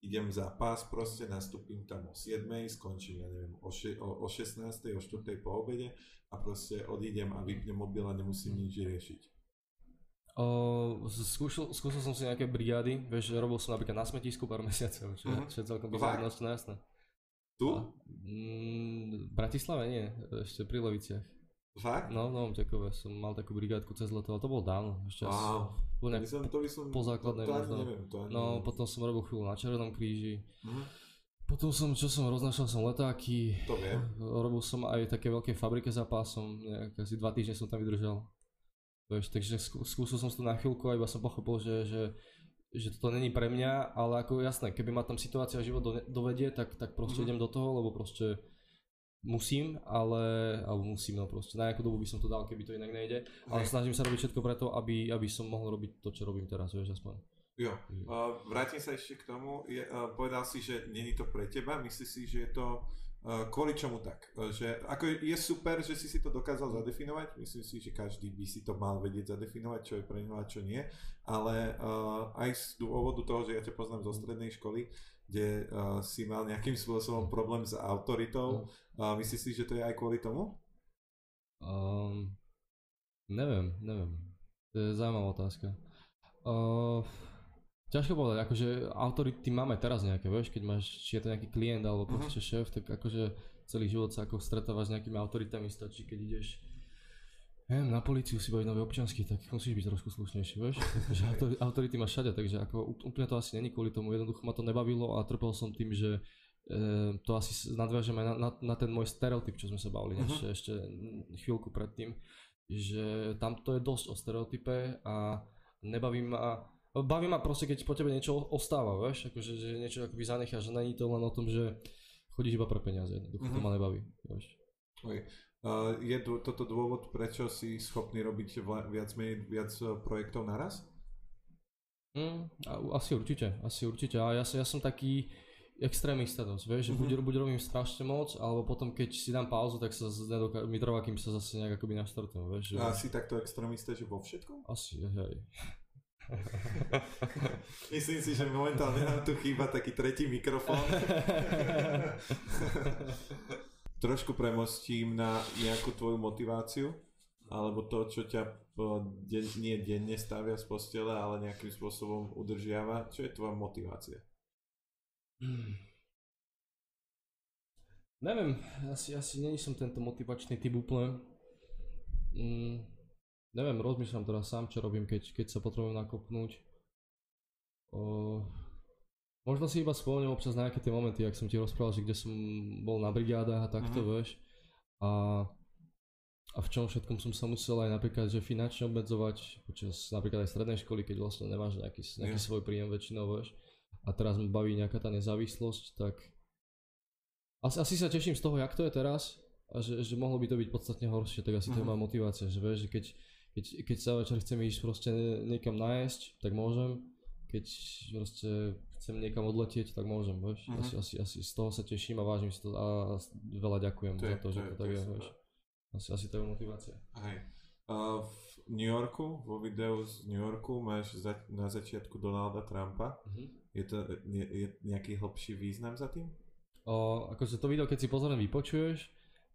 idem za pás proste, nastúpim tam o 7, skončím, ja neviem, o, še- o, o 16, o 4 po obede a proste odídem a vypnem mobil a nemusím nič riešiť. O, skúšal, skúšal som si nejaké brigády, vieš, robil som napríklad na smetisku pár mesiacov, čo, Mhm. čo je celkom no jasné. Tu? A, mm, v Bratislave nie, ešte pri Leviciach. Fakt? No, Novom Čekove som mal takú brigádku cez leto, ale to bolo dávno, ešte Wow. bol nejak som, to by som, po základnej to, to možno. neviem, to ani No, neviem. potom som robil chvíľu na Červenom kríži. Mhm. Potom som, čo som, roznašal som letáky. To viem. Robil som aj také veľkej fabrike za pásom, nejak asi dva týždne som tam vydržal. Vieš, takže skú- skúsil som to na chvíľku a iba som pochopil, že, že, že toto není pre mňa, ale ako jasné, keby ma tam situácia život do, dovedie, tak, tak proste Mhm. idem do toho, lebo proste musím, ale, alebo musím, no proste, na nejakú dobu by som to dal, keby to inak nejde, ale snažím sa robiť všetko preto, aby, aby som mohol robiť to, čo robím teraz, vieš, aspoň. Jo, uh, vrátim sa ešte k tomu. Je, uh, povedal si, že není to pre teba. Myslíš si, že je to kvôli čomu tak? Uh, že, ako je, je super, že si si to dokázal zadefinovať. Myslím si, že každý by si to mal vedieť zadefinovať, čo je pre ňo a čo nie. Ale uh, aj z dôvodu toho, že ja ťa poznám zo strednej školy, kde uh, si mal nejakým spôsobom problém s autoritou. Uh, myslíš si, že to je aj kvôli tomu? Um, neviem, neviem. To je zaujímavá otázka. Uh, ťažko povedať, akože autority máme teraz nejaké, vieš, keď máš, či je to nejaký klient alebo Mhm. proste šéf, tak akože celý život sa ako stretávaš s nejakými autoritami, stačí keď ideš neviem, na políciu si baviť nový občiansky, tak musíš byť trošku slušnejší, vieš? Že autori- autority máš všade, takže ako úplne to asi není kvôli tomu, jednoducho ma to nebavilo a trpel som tým, že e, to asi s- nadviažem aj na, na, na ten môj stereotyp, čo sme sa bavili Mhm. ešte, ešte chvíľku predtým, že tam to je dosť o stereotype a nebaví ma, baví ma proste, keď po tebe niečo ostáva, vieš, akože že niečo akoby zanecháš, že není to len o tom, že chodíš iba pre peniaze, jednoducho to Mhm. ma nebaví, vieš. Oj. Uh, je dô- toto dôvod, prečo si schopný robiť vla- viac, menej, viac uh, projektov naraz? Mm, asi určite, asi určite. A ja, ja som taký extrémista dosť, vieš, že buď, Mhm. buď robím strašne moc, alebo potom keď si dám pauzu, tak sa nedoká- mi trvá, kým sa zase nejak akoby naštartujem, vieš. Že... A si takto extrémista, že vo všetkom? Asi, hej. Myslím si, že momentálne nám tu chýba taký tretí mikrofón. Trošku premostím na nejakú tvoju motiváciu. alebo to, čo ťa deň, nie denne stavia z postele, ale nejakým spôsobom udržiava? Čo je tvoja motivácia? Hmm. Neviem, asi, asi nie som tento motivačný typ úplne. Mm, neviem, rozmýšľam teraz sám, čo robím, keď, keď sa potrebujem nakopnúť. O, možno si iba spomeniem občas na nejaké tie momenty, ak som ti rozprával, že kde som bol na brigádach a takto, mm-hmm. vieš. A a v čom všetkom som sa musel aj napríklad, že finančne obmedzovať počas napríklad aj strednej školy, keď vlastne nemáš nejaký, nejaký yeah. svoj príjem väčšinou, vieš. A teraz ma baví nejaká tá nezávislosť, tak asi, asi sa teším z toho, jak to je teraz a že, že mohlo by to byť podstatne horšie, tak asi mm-hmm. to je mhm. motivácia, že vieš, že keď, keď, keď sa večer chcem ísť proste niekam nájsť, tak môžem, keď proste chcem niekam odletieť, tak môžem, vieš. Mm-hmm. Asi, asi, asi z toho sa teším a vážim si to a veľa ďakujem to za to, to že to, to tak je, vieš. Asi, asi to je motivácia. Hej. Uh, v New Yorku, vo videu z New Yorku máš za, na začiatku Donalda Trumpa. Uh-huh. Je to je, je nejaký hlbší význam za tým? O, akože to video, keď si pozorne vypočuješ,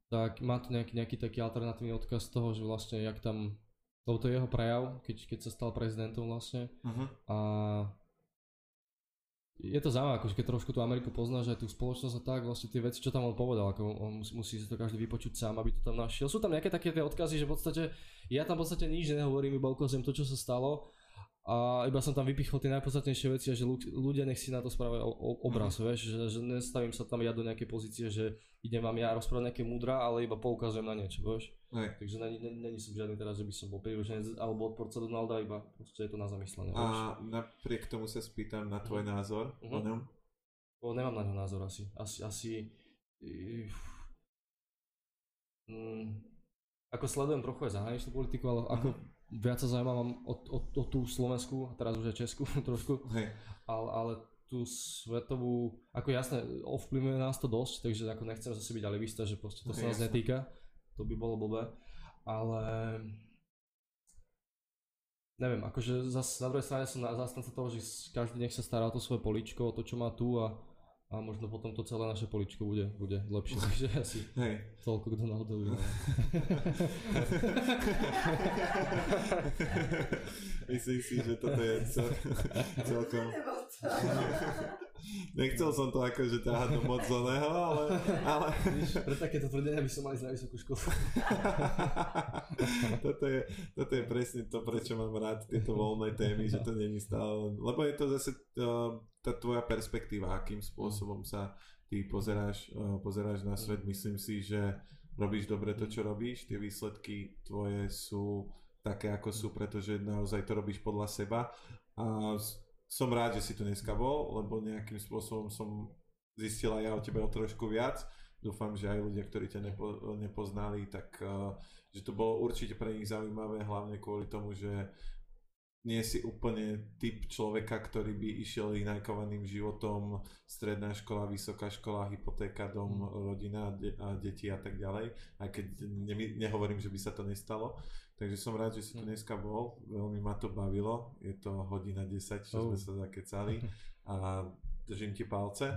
tak má to nejaký, nejaký taký alternatívny odkaz toho, že vlastne jak tam, lebo to je jeho prejav, keď, keď sa stal prezidentom vlastne. Uh-huh. A je to zaujímavé, akože keď trošku tú Ameriku poznáš aj tú spoločnosť a tak, vlastne tie veci, čo tam on povedal, ako on musí, musí si to každý vypočuť sám, aby to tam našiel. Sú tam nejaké také tie odkazy, že v podstate ja tam v podstate nič nehovorím, iba ukazujem to, čo sa stalo a iba som tam vypichol tie najpodstatnejšie veci a že ľudia nech si na to správajú obraz, mm. vieš, že, že nestavím sa tam ja do nejakej pozície, že idem vám ja rozprávať nejaké múdra, ale iba poukazujem na niečo, vieš. Nej. Takže není, není som žiadny teraz, že by som bol príručenec alebo odporca Donalda, iba proste je to na zamyslenie. A napriek tomu sa spýtam na tvoj mm. názor mm-hmm. o mhm. ňom? O, nemám na ňo názor asi. Asi, asi... Mm, ako sledujem trochu aj zahraničnú politiku, ale ako mm viac sa zaujímavam o, o, o tú Slovensku, a teraz už aj Česku trošku, hey. ale, ale tú svetovú, ako jasné, ovplyvňuje nás to dosť, takže ako nechcem zase byť alivista, že proste to okay, sa nás netýka, to by bolo blbé, ale neviem, akože zase na druhej strane som zastanca toho, že každý nech sa stará o to svoje poličko, o to, čo má tu a a možno potom to celé naše poličko bude, bude lepšie, takže asi Hej. toľko k Donaldovi. No. Myslím si, že toto je cel, celkom... Nechcel som to akože ťahať do moc zlého, ale... ale... pre takéto tvrdenia by som mali na vysokú školu. toto, je, toto je presne to, prečo mám rád tieto voľné témy, že to není stále Lebo je to zase uh, tá tvoja perspektíva, akým spôsobom sa ty pozeráš, uh, pozeráš na svet. Myslím si, že robíš dobre to, čo robíš, tie výsledky tvoje sú také, ako sú, pretože naozaj to robíš podľa seba a som rád, že si tu dneska bol, lebo nejakým spôsobom som zistila ja o tebe o trošku viac. Dúfam, že aj ľudia, ktorí ťa nepo, nepoznali, tak uh, že to bolo určite pre nich zaujímavé, hlavne kvôli tomu, že nie si úplne typ človeka, ktorý by išiel inajkovaným životom, stredná škola, vysoká škola, hypotéka, dom, mm. rodina de- a deti a tak ďalej, aj keď ne- nehovorím, že by sa to nestalo. Takže som rád, že si tu mm. dneska bol, veľmi ma to bavilo, je to hodina 10, čo oh. sme sa zakecali a držím ti palce.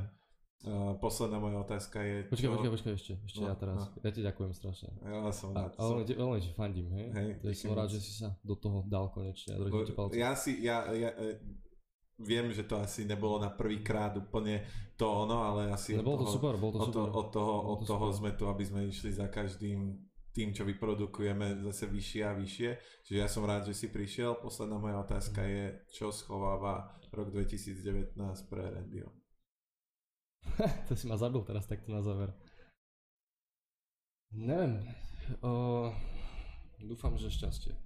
Uh, posledná moja otázka je... Počkaj, čo... počkaj, počkaj ešte, ešte no, ja teraz. No. Ja ti ďakujem strašne. Ja som rád. A, ale veľmi ti fandím, hej? hej ja som rád, že si sa do toho dal konečne palce. Ja si, ja, ja, e, viem, že to asi nebolo na prvý krát úplne to ono, ale asi no, bolo to super, bolo to od super. Od, od toho, od to toho sme tu, aby sme išli za každým tým, čo vyprodukujeme zase vyššie a vyššie. Čiže ja som rád, že si prišiel. Posledná moja otázka je, čo schováva rok 2019 pre Randyho? to si ma zabil teraz takto na záver. Neviem. O, dúfam, že šťastie.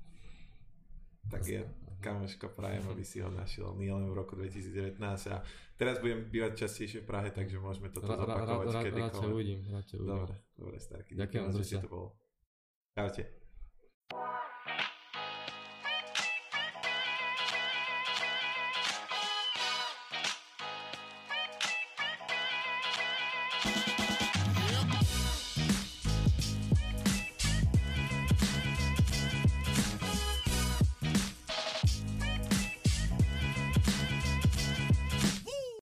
Tak je, kamoško, prajem, aby si ho našiel nielen v roku 2019 a teraz budem bývať častejšie v Prahe, takže môžeme toto ra, zopakovať ra, ra, kedykoľvek. Rád ťa uvidím, rád ťa uvidím. Dobre, dobre, starky. Ďakujem, že si to bol. Čaute.